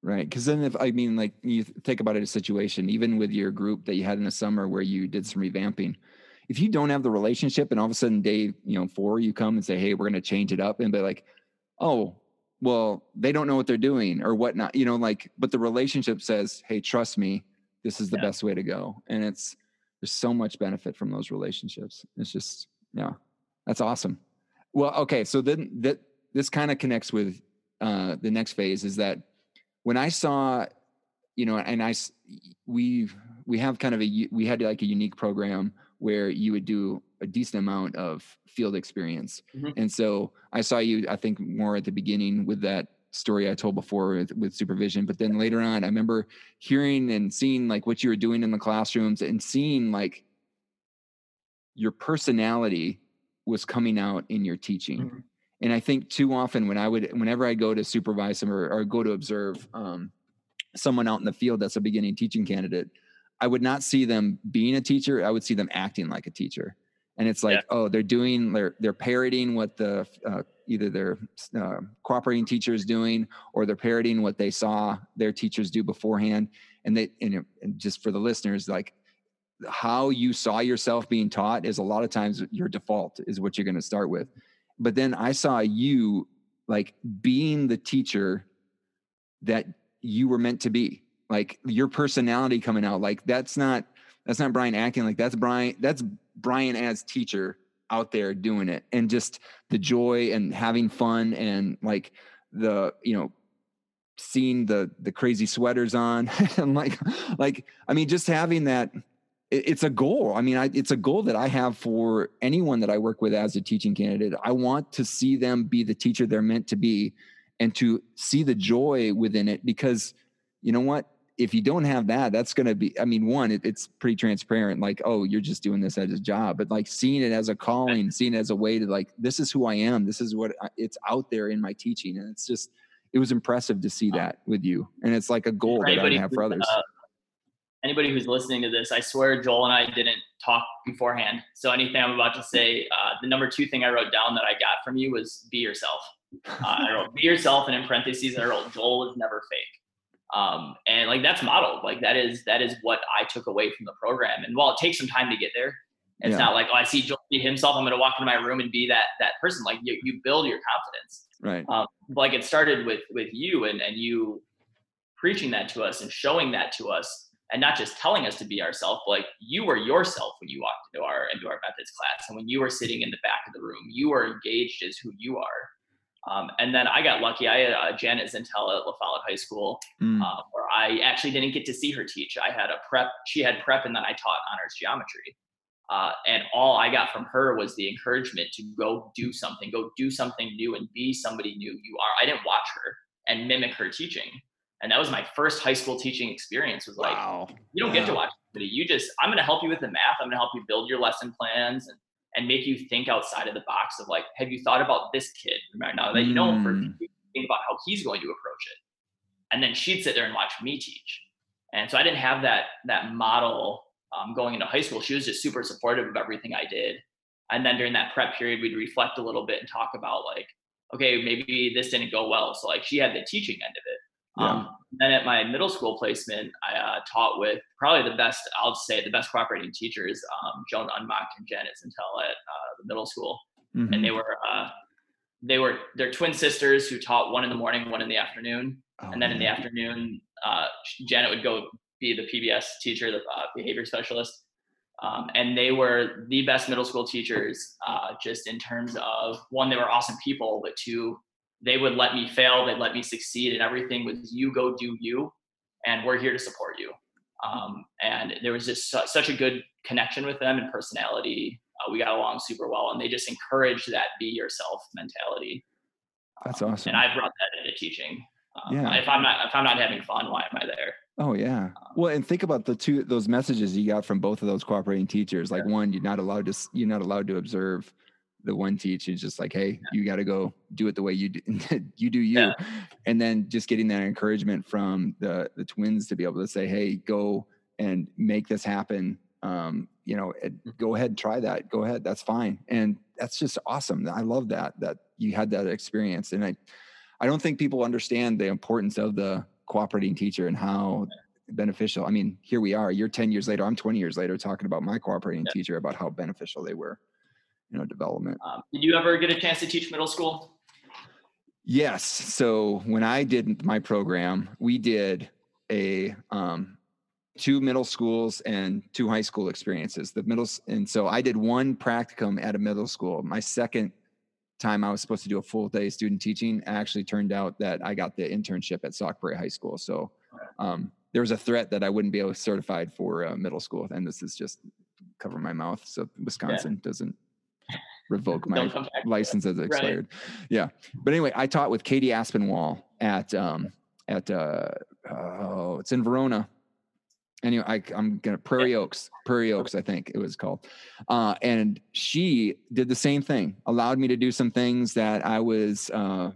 Right because then if i mean like you think about it a situation even with your group that you had in the summer where you did some revamping if you don't have the relationship and all of a sudden day you know four you come and say hey we're going to change it up and be like oh well, they don't know what they're doing or whatnot, you know, like, but the relationship says, Hey, trust me, this is the yeah. best way to go. And it's, there's so much benefit from those relationships. It's just, yeah, that's awesome. Well, okay. So then that, this kind of connects with uh, the next phase is that when I saw, you know, and I, we, we have kind of a, we had like a unique program where you would do a decent amount of field experience. Mm-hmm. And so I saw you, I think, more at the beginning with that story I told before with, with, supervision. But then later on, I remember hearing and seeing like what you were doing in the classrooms and seeing like your personality was coming out in your teaching. Mm-hmm. And I think too often when I would, whenever I go to supervise them or, or go to observe um, someone out in the field that's a beginning teaching candidate, I would not see them being a teacher. I would see them acting like a teacher. And it's like, yeah. oh, they're doing, they're they're parroting what the uh, either their uh, cooperating teacher is doing, or they're parroting what they saw their teachers do beforehand. And they, and, and just for the listeners, like how you saw yourself being taught is a lot of times your default is what you're going to start with. But then I saw you like being the teacher that you were meant to be like your personality coming out like that's not that's not brian acting like that's brian that's brian as teacher out there doing it and just the joy and having fun and like the you know seeing the the crazy sweaters on <laughs> and like like i mean just having that it's a goal. I mean, I, it's a goal that I have for anyone that I work with as a teaching candidate. I want to see them be the teacher they're meant to be and to see the joy within it because you know what? If you don't have that, that's going to be, I mean, one, it, it's pretty transparent. Like, oh, you're just doing this as a job, but like seeing it as a calling, seeing it as a way to like, this is who I am. This is what I, it's out there in my teaching. And it's just, it was impressive to see that with you. And it's like a goal that I have for others. Uh, anybody who's listening to this, I swear Joel and I didn't talk beforehand. So anything I'm about to say, uh, the number two thing I wrote down that I got from you was be yourself. Uh, I wrote be yourself, and in parentheses I wrote Joel is never fake. Um, and like that's modeled. Like that is that is what I took away from the program. And while it takes some time to get there, it's yeah. not like oh I see Joel himself. I'm going to walk into my room and be that that person. Like you, you build your confidence. Right. Um, like it started with with you and and you preaching that to us and showing that to us and not just telling us to be ourselves, but like you were yourself when you walked into our into our methods class, and when you were sitting in the back of the room, you were engaged as who you are. Um, and then I got lucky. I had uh, Janet Zintel at La Follette High School, mm. uh, where I actually didn't get to see her teach. I had a prep. She had prep, and then I taught honors geometry. Uh, and all I got from her was the encouragement to go do something, go do something new, and be somebody new you are. I didn't watch her and mimic her teaching and that was my first high school teaching experience was like wow. you don't get to watch somebody you just i'm going to help you with the math i'm going to help you build your lesson plans and and make you think outside of the box of like have you thought about this kid right now that you know him for mm. think about how he's going to approach it. And then she'd sit there and watch me teach. And so i didn't have that that model um, going into high school. She was just super supportive of everything i did. And then during that prep period we'd reflect a little bit and talk about like okay maybe this didn't go well. So like she had the teaching end of it. Um, then at my middle school placement, I uh, taught with probably the best, I'll say the best cooperating teachers, um, Joan Unmock and Janet Zintel at uh, the middle school. Mm-hmm. And they were, uh, they were, they're twin sisters who taught one in the morning, one in the afternoon. Oh, and then in the afternoon, uh, Janet would go be the PBS teacher, the uh, behavior specialist. Um, and they were the best middle school teachers, uh, just in terms of one, they were awesome people, but two, they would let me fail, they'd let me succeed, and everything was you go do you, and we're here to support you. Um, and there was just su- such a good connection with them and personality. Uh, we got along super well, and they just encouraged that be yourself mentality. That's um, awesome. And I brought that into teaching. Um, yeah. If I'm not if I'm not having fun, why am I there? Oh yeah. Um, well, and think about the two those messages you got from both of those cooperating teachers. Like one, you're not allowed to you're not allowed to observe the one teach is just like, hey, you got to go do it the way you do, <laughs> you do you, yeah. and then just getting that encouragement from the the twins to be able to say, hey, go and make this happen. Um, you know, mm. go ahead, try that. Go ahead, that's fine, and that's just awesome. I love that that you had that experience, and I I don't think people understand the importance of the cooperating teacher and how beneficial. I mean, here we are. You're 10 years later. I'm 20 years later talking about my cooperating yeah. teacher about how beneficial they were you know development. Um, did you ever get a chance to teach middle school? Yes. So when I did my program, we did a um, two middle schools and two high school experiences. The middle and so I did one practicum at a middle school. My second time I was supposed to do a full day student teaching, actually turned out that I got the internship at Prairie High School. So um, there was a threat that I wouldn't be able to certified for uh, middle school, and this is just cover my mouth. So Wisconsin yeah. doesn't revoke my license as expired. Right. Yeah. But anyway, I taught with Katie Aspinwall at um at uh oh it's in Verona. Anyway, I, I'm gonna Prairie Oaks, Prairie Oaks, I think it was called. Uh, and she did the same thing, allowed me to do some things that I was uh,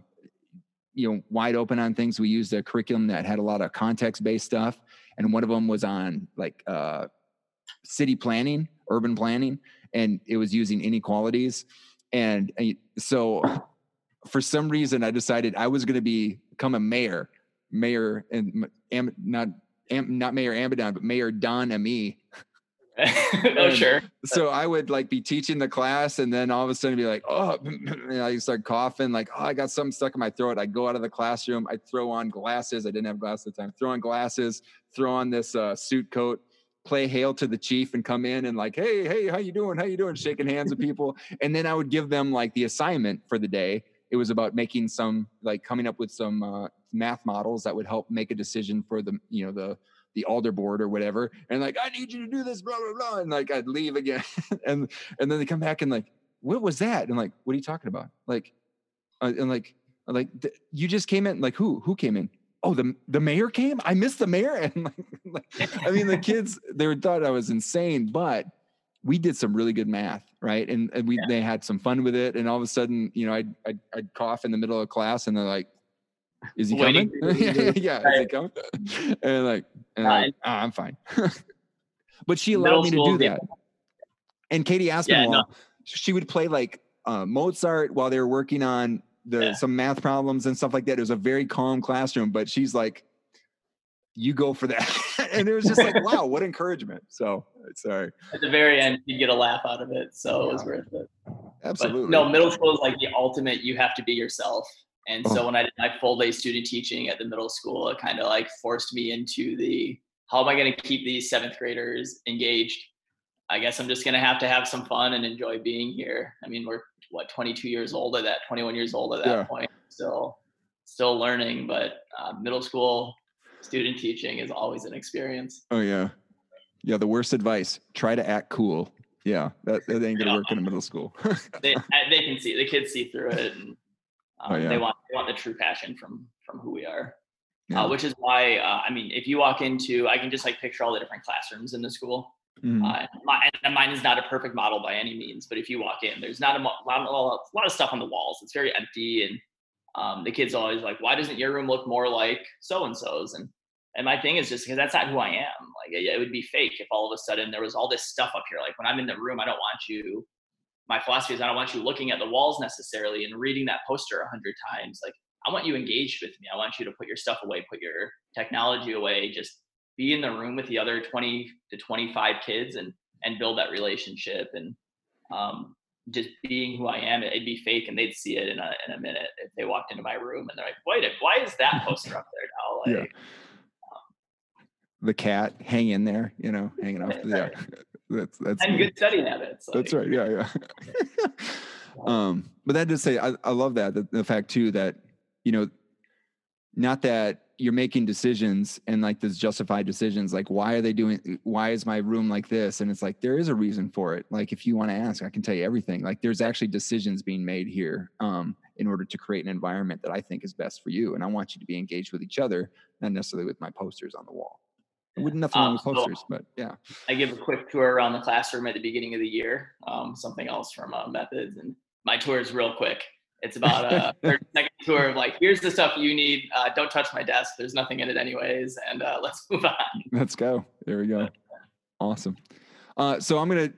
you know wide open on things. We used a curriculum that had a lot of context based stuff, and one of them was on like uh, city planning, urban planning and it was using inequalities. And, and so for some reason, I decided I was going to be, become a mayor, mayor and am, not, am, not mayor Amidon, but mayor Don Me. <laughs> oh, sure. So I would like be teaching the class and then all of a sudden be like, oh, <laughs> and I start coughing, like, oh, I got something stuck in my throat. I go out of the classroom, I throw on glasses. I didn't have glasses at the time. Throw on glasses, throw on this uh, suit coat, play hail to the chief and come in and like hey hey how you doing? How you doing? Shaking hands with people. <laughs> And then i would give them like the assignment for the day. It was about making some like coming up with some uh, math models that would help make a decision for the you know the the alder board or whatever, and like I need you to do this, blah blah blah, and like I'd leave again, <laughs> and and then they come back and like what was that? And like what are you talking about? Like uh, and like like you just came in. Like who who came in? Oh, the the mayor came. I missed the mayor, <laughs> and like, like I mean the <laughs> kids they thought I was insane, but we did some really good math, right? And, and we yeah. they had some fun with it. And all of a sudden, you know, I'd, I'd, I'd cough in the middle of class, and they're like, "Is he coming? <laughs> yeah, is he coming?" And like, and like oh, I'm fine. but she allowed Middle me to do that. And Katie asked yeah, no. she would play like uh, Mozart while they were working on the yeah. some math problems and stuff like that. It was a very calm classroom, but she's like, "You go for that." <laughs> and it was just like, <laughs> wow, what encouragement. So sorry. At the very end, you get a laugh out of it. So yeah. it was worth it. Absolutely. But no, middle school is like the ultimate, you have to be yourself. And so oh. when I did my full day student teaching at the middle school, it kind of like forced me into the how am I going to keep these seventh graders engaged? I guess I'm just going to have to have some fun and enjoy being here. I mean, we're what 22 years old at that, 21 years old at that yeah. point. Still, still learning, but uh, middle school student teaching is always an experience. Oh yeah, yeah. The worst advice: try to act cool. Yeah, that, that ain't gonna yeah. work in a middle school. <laughs> they they can see the kids see through it, and um, oh, yeah. they want they want the true passion from from who we are. Uh, yeah. Uh, which is why uh, I mean, if you walk into, I can just like picture all the different classrooms in the school. Mm. Uh, my, and mine is not a perfect model by any means, but if you walk in, there's not a lot, a lot of stuff on the walls. It's very empty, and um, the kids always like, why doesn't your room look more like so and so's? And and my thing is just because that's not who I am. Like it, it, would be fake if all of a sudden there was all this stuff up here. Like when I'm in the room, I don't want you. My philosophy is I don't want you looking at the walls necessarily and reading that poster a hundred times. Like I want you engaged with me. I want you to put your stuff away, put your technology away, just be in the room with the other 20 to 25 kids and and build that relationship and um, just being who I am, it'd be fake and they'd see it in a, in a minute if they walked into my room and they're like, wait, why is that poster up there now? Like, yeah. um, the cat hang in there, you know, hanging off. Yeah. <laughs> that's, that's and good studying habits. Like. That's right. Yeah. Yeah. <laughs> um, but that does say, I, I love that, the, the fact too, that, you know, not that you're making decisions and like those justified decisions like why are they doing why is my room like this and it's like there is a reason for it like if you want to ask i can tell you everything like there's actually decisions being made here um, in order to create an environment that i think is best for you and i want you to be engaged with each other not necessarily with my posters on the wall with nothing wrong with um, posters, so but yeah. I give a quick tour around the classroom at the beginning of the year. Um, something else from uh, methods, and my tour is real quick. It's about a <laughs> 30 second tour of like, here's the stuff you need. Uh, don't touch my desk. There's nothing in it anyways. And uh, <laughs> let's move on. Let's go. There we go. Awesome. Uh, so I'm gonna.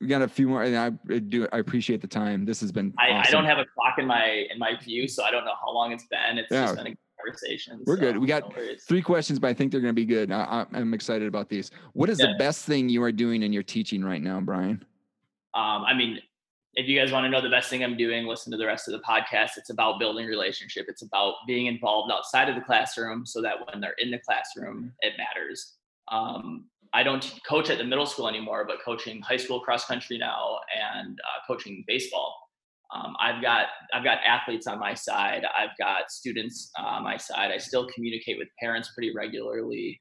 We got a few more, and I do. I appreciate the time. This has been. I, awesome. I don't have a clock in my in my view, so I don't know how long it's been. It's yeah. just been a conversation. We're so good. We got no three questions, but I think they're going to be good. I, am excited about these. What is yeah. the best thing you are doing in your teaching right now, Brian? Um, I mean, if you guys want to know the best thing I'm doing, listen to the rest of the podcast. It's about building relationship. It's about being involved outside of the classroom so that when they're in the classroom, it matters. Um, I don't coach at the middle school anymore, but coaching high school cross country now and uh, coaching baseball. Um, I've got I've got athletes on my side. I've got students on my side. I still communicate with parents pretty regularly.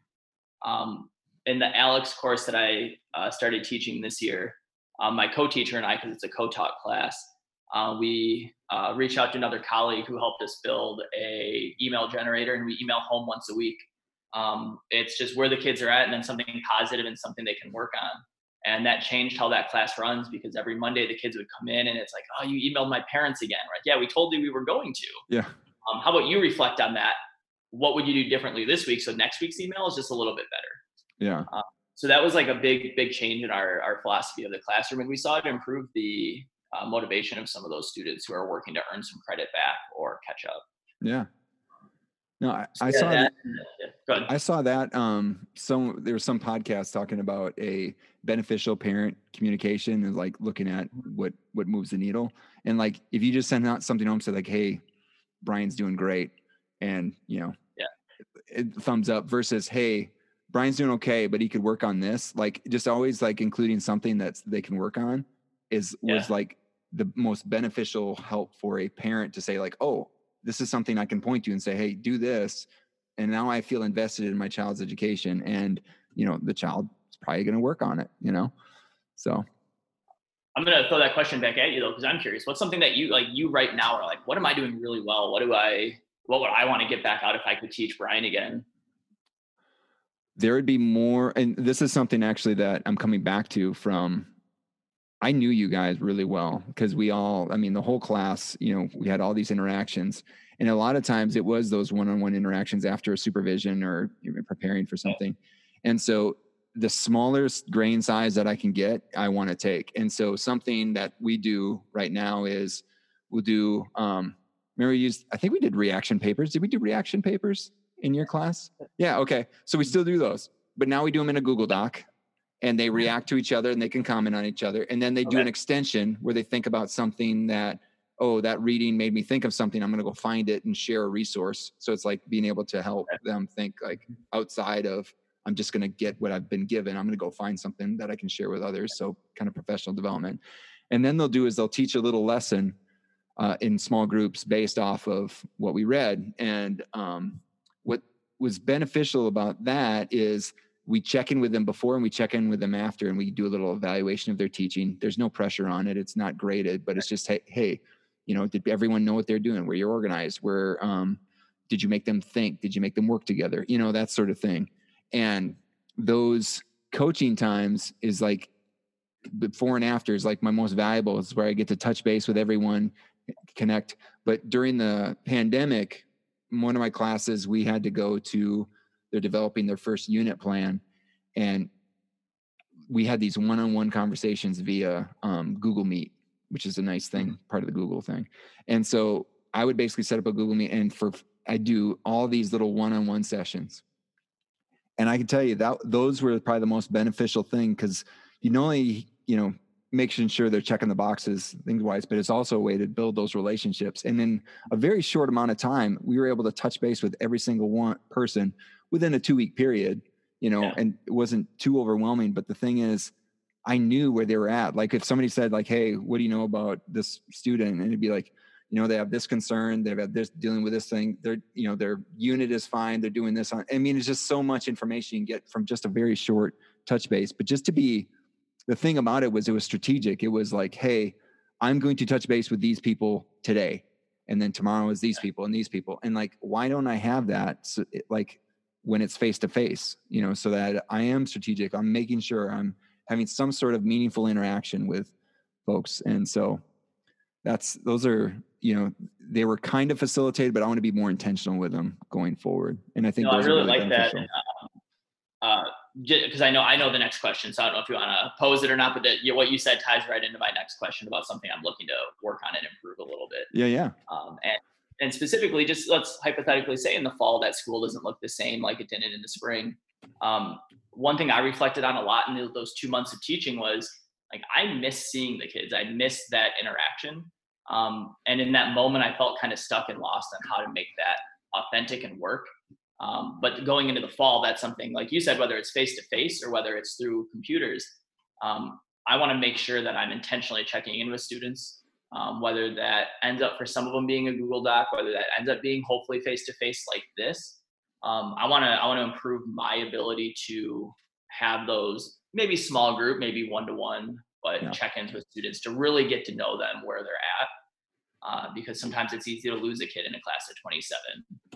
Um, in the ALEKS course that I uh, started teaching this year, um, my co-teacher and I, because it's a co-taught class, uh, we uh, reached out to another colleague who helped us build a email generator, and we email home once a week. Um, it's just where the kids are at, and then something positive and something they can work on. And that changed how that class runs because every Monday the kids would come in and it's like, oh, you emailed my parents again, right? Yeah, we told you we were going to. Yeah. Um, how about you reflect on that? What would you do differently this week? So next week's email is just a little bit better. Yeah. Uh, so that was like a big big change in our, our philosophy of the classroom and we saw it improve the uh, motivation of some of those students who are working to earn some credit back or catch up. Yeah. No i, I saw that, that i saw that um some there was some podcast talking about a beneficial parent communication and like looking at what what moves the needle. And like if you just send out something home say like hey brian's doing great and you know yeah. it, thumbs up versus hey Brian's doing okay, but he could work on this. Like just always like including something that they can work on is yeah. was like the most beneficial help for a parent to say like, oh, this is something I can point to and say, hey, do this. and now I feel invested in my child's education and you know the child is probably going to work on it you know so I'm gonna throw that question back at you though, because I'm curious. What's something that you like you right now are like, what am I doing really well? What do I what would I want to get back out if I could teach Brian again? There would be more, and this is something actually that I'm coming back to from I knew you guys really well because we all, I mean, the whole class, you know, we had all these interactions. And a lot of times it was those one on one interactions after a supervision or preparing for something. And so the smallest grain size that I can get, I want to take. And so something that we do right now is we'll do, um, remember we used, I think we did reaction papers. Did we do reaction papers in your class? Yeah. Okay. So we still do those, but now we do them in a Google Doc and they react to each other and they can comment on each other. And then they okay. do an extension where they think about something that, oh, that reading made me think of something. I'm going to go find it and share a resource. So it's like being able to help them think like outside of, I'm just going to get what I've been given. I'm going to go find something that I can share with others. So kind of professional development. And then they'll do is they'll teach a little lesson uh, in small groups based off of what we read. And um, was beneficial about that is we check in with them before and we check in with them after and we do a little evaluation of their teaching. There's no pressure on it. It's not graded but it's just hey, hey you know did everyone know what they're doing? Were you organized where um, did you make them think? Did you make them work together? You know that sort of thing. And those coaching times is like before and after is like my most valuable. It's where i get to touch base with everyone connect. But during the pandemic one of my classes we had to go to they're developing their first unit plan and we had these one-on-one conversations via um, google meet which is a nice thing mm-hmm. part of the google thing and so i would basically set up a google meet and for i do all these little one-on-one sessions and i can tell you that those were probably the most beneficial thing because you not only you know making sure they're checking the boxes things wise but it's also a way to build those relationships and in a very short amount of time we were able to touch base with every single one person within a two week period, you know, yeah. and it wasn't too overwhelming. But the thing is, I knew where they were at. Like if somebody said, like, "Hey, what do you know about this student?" and it'd be like, you know, they have this concern, they've had this dealing with this thing. Their, you know, their unit is fine. They're doing this on. I mean, it's just so much information you can get from just a very short touch base. But just to be, the thing about it was it was strategic. It was like, hey, I'm going to touch base with these people today, and then tomorrow is these people and these people, and like, why don't I have that? So, it, like when it's face to face, you know, so that I am strategic. I'm making sure I'm having some sort of meaningful interaction with folks. And so that's, those are, you know, they were kind of facilitated, but I want to be more intentional with them going forward. And I think no, I really, really like beneficial. that. Uh, because I know I know the next question, so I don't know if you want to pose it or not. But the, what you said ties right into my next question about something I'm looking to work on and improve a little bit. Yeah, yeah. Um, and and specifically, just let's hypothetically say in the fall that school doesn't look the same like it didn't in the spring. Um, one thing I reflected on a lot in those two months of teaching was like I miss seeing the kids. I miss that interaction. Um, and in that moment, I felt kind of stuck and lost on how to make that authentic and work. Um, but going into the fall, that's something like you said, whether it's face to face or whether it's through computers. Um, I want to make sure that I'm intentionally checking in with students um, whether that ends up for some of them being a Google Doc, whether that ends up being hopefully face to face like this. Um, I want to I want to improve my ability to have those maybe small group, maybe one to one, but yeah. check-ins with students to really get to know them where they're at. Uh, because sometimes it's easy to lose a kid in a class of 27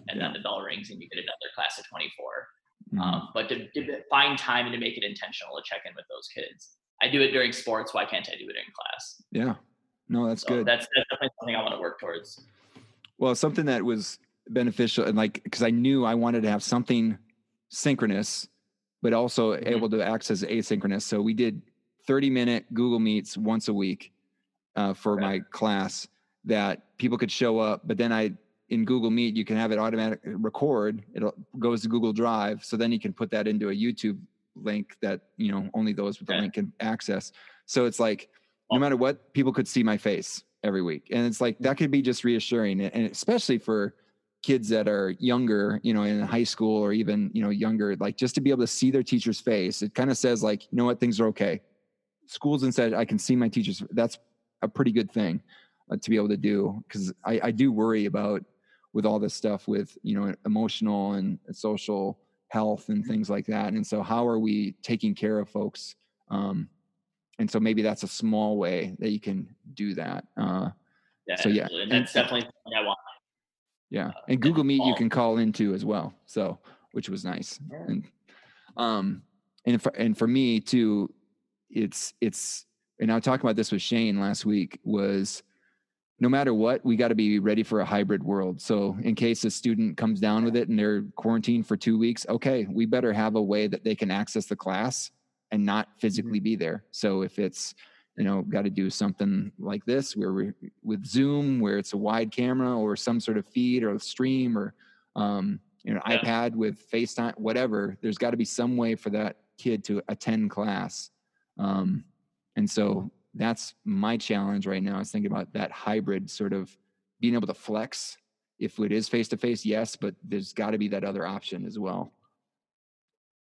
and yeah. then the bell rings and you get another class of 24 mm-hmm. um, but to, to, find time and to make it intentional to check in with those kids i do it during sports why can't i do it in class yeah no, that's so good. That's, that's definitely something I want to work towards. Well, something that was beneficial and like because I knew I wanted to have something synchronous, but also mm-hmm. able to access asynchronous. So we did 30 minute Google Meets once a week uh, for my class that people could show up. But then I in Google Meet you can have it automatic uh, record. It goes to Google Drive, so then you can put that into a YouTube link that you know only those with the link can access. So it's like no matter what, people could see my face every week. And it's like that mm-hmm. could be just reassuring. And especially for kids that are younger, you know, in high school or even, you know, younger, like just to be able to see their teacher's face, it kind of says like, you know what, things are okay. Schools instead, I can see my teachers. That's a pretty good thing uh, to be able to do because I, I do worry about with all this stuff with you know emotional and social health and things like that. And so, how are we taking care of folks? Um, and so maybe that's a small way that you can do that. Uh, yeah, so yeah, and that's and, definitely something I want. Yeah, uh, and Google Meet you can call into as well. So which was nice. Yeah. And um, and for, and for me too, it's it's and I was talking about this with Shane last week was no matter what, we got to be ready for a hybrid world. So in case a student comes down with it and they're quarantined for two weeks, okay, we better have a way that they can access the class and not physically mm-hmm. be there. So if it's, you know, got to do something like this where we with Zoom, where it's a wide camera or some sort of feed or stream or, um, you know, yeah. iPad with FaceTime, whatever, there's got to be some way for that kid to attend class. Um, and so that's my challenge right now is thinking about that hybrid sort of being able to flex. If it is face to face yes but there's got to be that other option as well.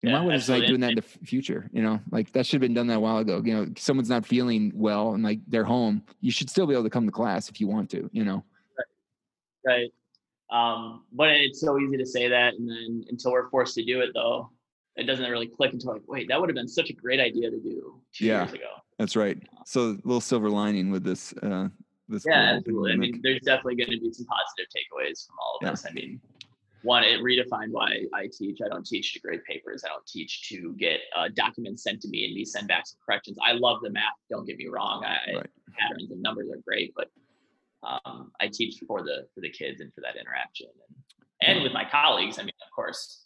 Yeah, why would it's like doing that in the future you know? Like that should have been done that a while ago you know? Someone's not feeling well and like they're home you should still be able to come to class if you want to you know? Right, right. Um, but it's so easy to say that and then until we're forced to do it though it doesn't really click until like wait that would have been such a great idea to do two yeah. years ago that's right. So a little silver lining with this. Uh, this yeah, absolutely. I mean, there's definitely going to be some positive takeaways from all of yeah. this. I mean, one, it redefined why I teach. I don't teach to grade papers. I don't teach to get uh, documents sent to me and me send back some corrections. I love the math. Don't get me wrong. I, right. Patterns and numbers are great, but um, I teach for the for the kids and for that interaction and and with my colleagues. I mean, of course,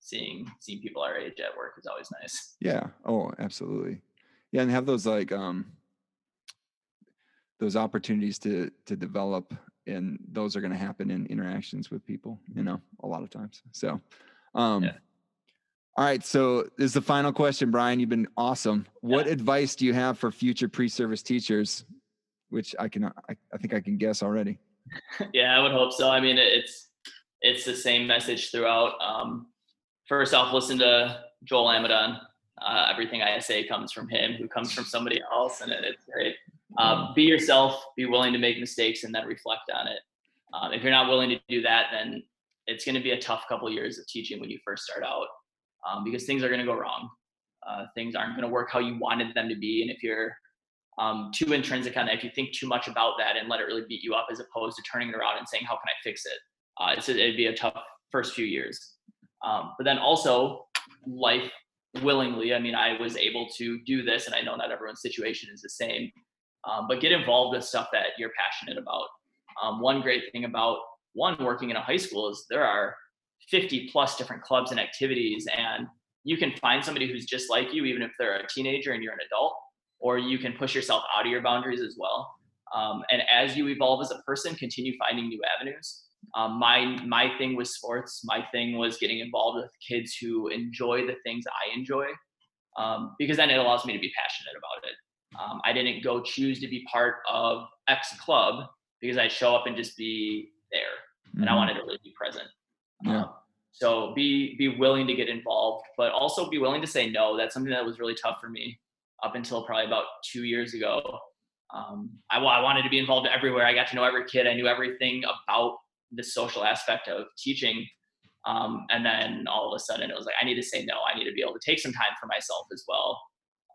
seeing seeing people our age at work is always nice. Yeah. Oh, absolutely yeah and have those like um those opportunities to to develop and those are going to happen in interactions with people you know a lot of times so um yeah. all right so this is the final question brian you've been awesome yeah. what advice do you have for future pre-service teachers which i can I, I think i can guess already <laughs> yeah i would hope so i mean it's it's the same message throughout um first off listen to joel Amidon uh, everything I say comes from him, who comes from somebody else, and it's great. Um, be yourself. Be willing to make mistakes and then reflect on it. Um, if you're not willing to do that, then it's going to be a tough couple years of teaching when you first start out, um, because things are going to go wrong. Uh, things aren't going to work how you wanted them to be, and if you're um, too intrinsic on that, if you think too much about that and let it really beat you up, as opposed to turning it around and saying, "How can I fix it?" Uh, it'd be a tough first few years. Um, but then also, life willingly. I mean, I was able to do this, and I know not everyone's situation is the same, um, but get involved with stuff that you're passionate about. Um, one great thing about one working in a high school is there are 50 plus different clubs and activities, and you can find somebody who's just like you, even if they're a teenager and you're an adult, or you can push yourself out of your boundaries as well. Um, and as you evolve as a person, continue finding new avenues. Um, my my thing was sports. My thing was getting involved with kids who enjoy the things I enjoy, um, because then it allows me to be passionate about it. Um, I didn't go choose to be part of X club because I'd show up and just be there, mm-hmm. and I mm-hmm. wanted to really be present. Yeah. Um, so be be willing to get involved, but also be willing to say no. That's something that was really tough for me up until probably about two years ago. Um, I, I wanted to be involved everywhere. I got to know every kid. I knew everything about the social aspect of teaching. Um, and then all of a sudden it was like, I need to say no. I need to be able to take some time for myself as well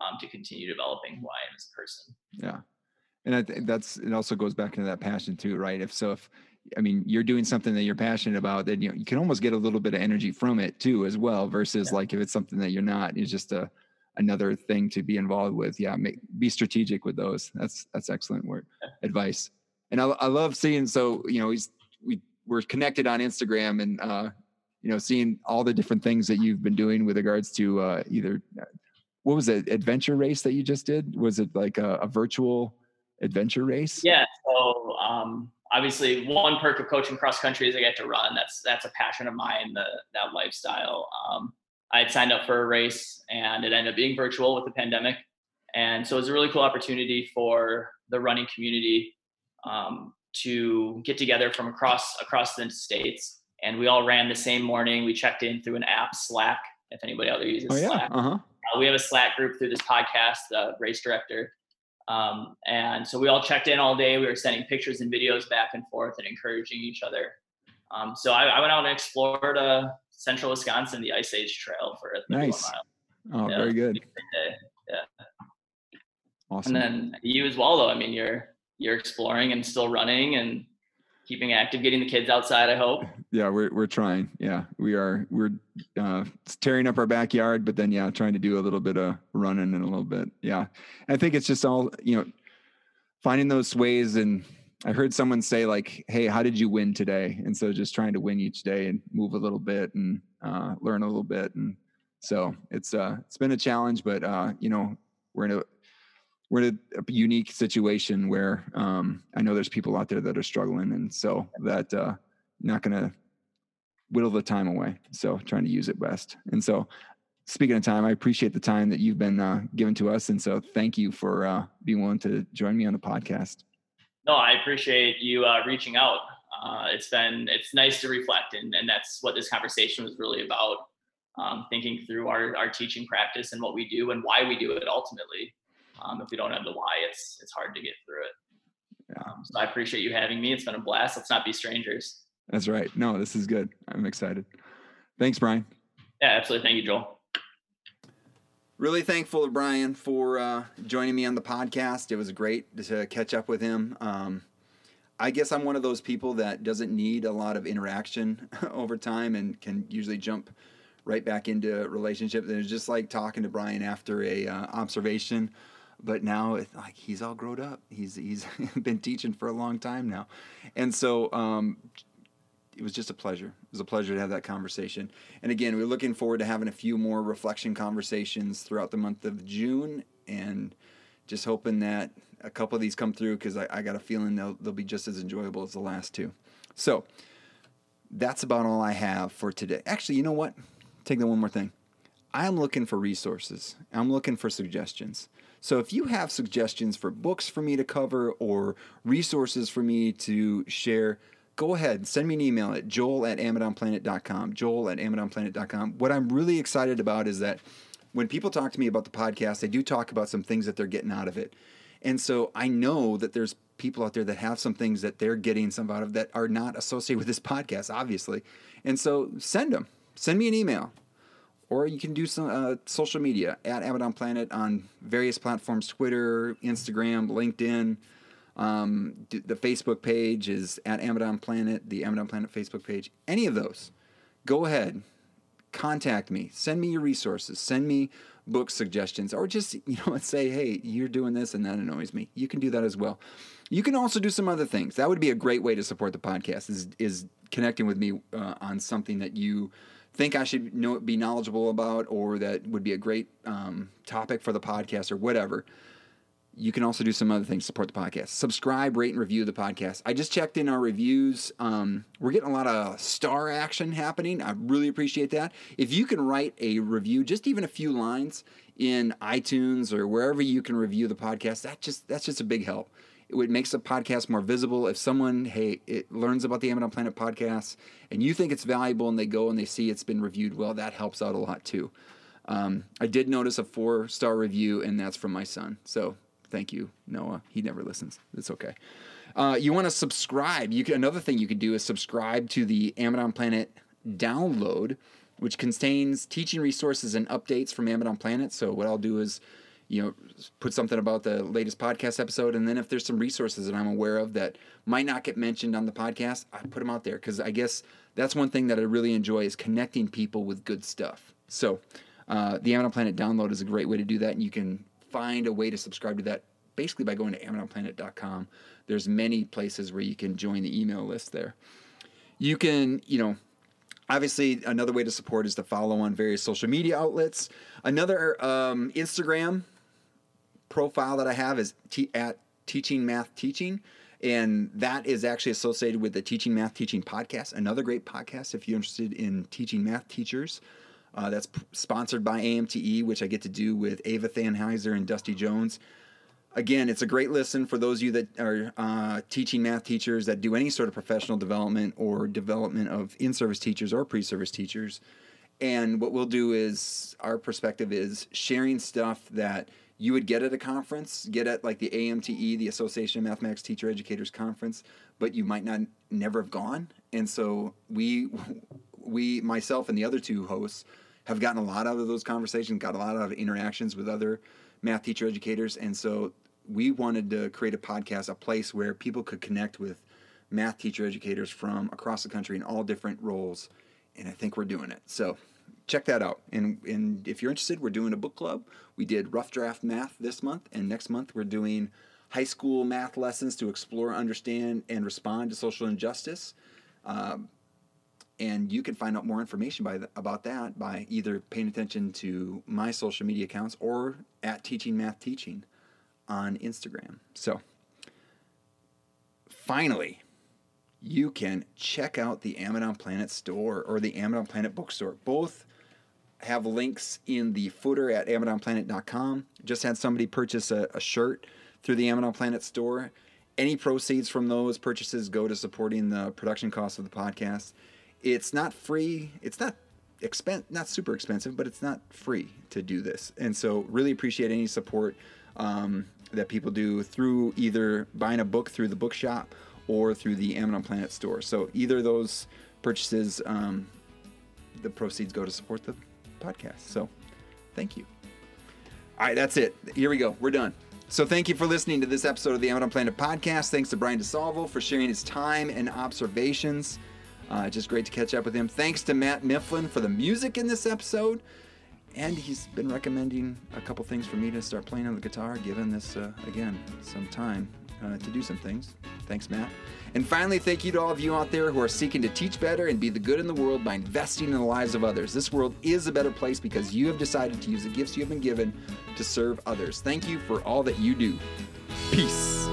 um, to continue developing who I am as a person. Yeah. And I think that's, it also goes back into that passion too, right? If so, if, I mean, you're doing something that you're passionate about, then you, know, you can almost get a little bit of energy from it too, as well, versus yeah. like if it's something that you're not, it's just a, another thing to be involved with. Yeah. Make, be strategic with those. That's, that's excellent work advice. And I, I love seeing, so, you know, he's, we we're connected on Instagram and uh, you know seeing all the different things that you've been doing with regards to uh, either what was it adventure race that you just did? Was it like a, a virtual adventure race? Yeah. So um, obviously, one perk of coaching cross country is I get to run. That's that's a passion of mine. The that lifestyle. Um, I had signed up for a race and it ended up being virtual with the pandemic. And so it was a really cool opportunity for the running community um, to get together from across across the states, and we all ran the same morning. We checked in through an app, Slack. If anybody out there uses oh, yeah. Slack, uh-huh. uh, we have a Slack group through this podcast, the race director. Um, and so we all checked in all day. We were sending pictures and videos back and forth and encouraging each other. Um, so I, I, went out and explored uh, central Wisconsin, the Ice Age Trail for a nice. Oh, yeah, very good. Yeah. Awesome. And then you as well, though. I mean, you're you're exploring and still running and keeping active, getting the kids outside. I hope. <laughs> Yeah, we're we're trying. Yeah, we are. We're uh, tearing up our backyard, but then yeah, trying to do a little bit of running and a little bit. Yeah, I think it's just all you know, finding those ways. And I heard someone say like, "Hey, how did you win today?" And so just trying to win each day and move a little bit and uh, learn a little bit. And so it's uh it's been a challenge, but uh, you know, we're in a we're in a, unique situation where um, I know there's people out there that are struggling, and so that uh, not going to whittle the time away. So trying to use it best. And so, speaking of time, I appreciate the time that you've been uh, given to us, and so thank you for uh, being willing to join me on the podcast. No, I appreciate you uh, reaching out. Uh, it's been it's nice to reflect, and and that's what this conversation was really about. Um, thinking through our, our teaching practice and what we do and why we do it ultimately. Um, if we don't have the why, it's it's hard to get through it. Um, so I appreciate you having me. It's been a blast. Let's not be strangers. That's right. No, this is good. I'm excited. Thanks, Brian. Yeah, absolutely. Thank you, Joel. Really thankful to Brian for uh, joining me on the podcast. It was great to catch up with him. Um, I guess I'm one of those people that doesn't need a lot of interaction <laughs> over time and can usually jump right back into a relationship. And it's just like talking to Brian after a uh, observation but now like he's all grown up. He's he's <laughs> been teaching for a long time now, and so um, it was just a pleasure. It was a pleasure to have that conversation. And again, we're looking forward to having a few more reflection conversations throughout the month of June, and just hoping that a couple of these come through because I, I, got a feeling they'll they'll be just as enjoyable as the last two. So that's about all I have for today. Actually, you know what? Take that one more thing. I am looking for resources. I'm looking for suggestions. So if you have suggestions for books for me to cover or resources for me to share, go ahead, send me an email at joel at amidonplanet.com. Joel at amidonplanet.com. What I'm really excited about is that when people talk to me about the podcast, they do talk about some things that they're getting out of it. And so I know that there's people out there that have some things that they're getting some out of that are not associated with this podcast, obviously. And so send them. Send me an email or you can do some uh, social media at Amidon Planet on various platforms Twitter, Instagram, LinkedIn. Um, the Facebook page is at Amidon Planet, the Amidon Planet Facebook page. Any of those, go ahead, contact me, send me your resources, send me book suggestions, or just <laughs> you know say, hey, you're doing this and that annoys me. You can do that as well. You can also do some other things. That would be a great way to support the podcast. Is is connecting with me uh, on something that you think I should know be knowledgeable about or that would be a great um, topic for the podcast or whatever, you can also do some other things to support the podcast. Subscribe, rate, and review the podcast. I just checked in our reviews. Um, we're getting a lot of star action happening. I really appreciate that. If you can write a review, just even a few lines in iTunes or wherever you can review the podcast, that just that's just a big help it makes the podcast more visible. If someone, hey, it learns about the Amidon Planet podcast and you think it's valuable and they go and they see it's been reviewed well, that helps out a lot too. Um, I did notice a four star review, and that's from my son. So thank you, Noah. He never listens. It's okay. Uh, you want to subscribe. You can, another thing you could do is subscribe to the Amidon Planet download, which contains teaching resources and updates from Amidon Planet. So what I'll do is you know, put something about the latest podcast episode. And then if there's some resources that I'm aware of that might not get mentioned on the podcast, I put them out there because I guess that's one thing that I really enjoy is connecting people with good stuff. So uh, the Amidon Planet download is a great way to do that. And you can find a way to subscribe to that basically by going to amidonplanet.com. There's many places where you can join the email list there. You can, you know, obviously another way to support is to follow on various social media outlets. Another um, Instagram profile that I have is t- at Teaching Math Teaching. And that is actually associated with the Teaching Math Teaching podcast, another great podcast if you're interested in teaching math teachers. Uh, that's p- sponsored by AMTE, which I get to do with Eva Thanheiser and Dusty Jones. Again, it's a great listen for those of you that are uh, teaching math teachers that do any sort of professional development or development of in service teachers or pre service teachers. And what we'll do is our perspective is sharing stuff that you would get at a conference, get at like the AMTE, the Association of Mathematics Teacher Educators Conference, but you might not never have gone. And so we, we, myself and the other two hosts have gotten a lot out of those conversations, got a lot of interactions with other math teacher educators. And so we wanted to create a podcast, a place where people could connect with math teacher educators from across the country in all different roles. And I think we're doing it. So check that out. And, and if you're interested, we're doing a book club. We did rough draft math this month, and next month we're doing high school math lessons to explore, understand, and respond to social injustice. Um, and you can find out more information by the, about that by either paying attention to my social media accounts or at Teaching Math Teaching on Instagram. So, finally, you can check out the Amidon Planet store or the Amidon Planet bookstore. Both have links in the footer at AmidonPlanet.com. Just had somebody purchase a, a shirt through the Amidon Planet store. Any proceeds from those purchases go to supporting the production costs of the podcast. It's not free. It's not expen- not super expensive, but it's not free to do this. And so, really appreciate any support um, that people do through either buying a book through the bookshop or through the Amidon Planet store. So either those purchases, um, the proceeds go to support the podcast. So thank you. All right, that's it. Here we go. We're done. So thank you for listening to this episode of the Amidon Planet podcast. Thanks to Brian DeSalvo for sharing his time and observations. Uh, just great to catch up with him. Thanks to Matt Mifflin for the music in this episode. And he's been recommending a couple things for me to start playing on the guitar, given this, uh, again, some time uh, to do some things. Thanks, Matt. And finally, thank you to all of you out there who are seeking to teach better and be the good in the world by investing in the lives of others. This world is a better place because you have decided to use the gifts you have been given to serve others. Thank you for all that you do. Peace.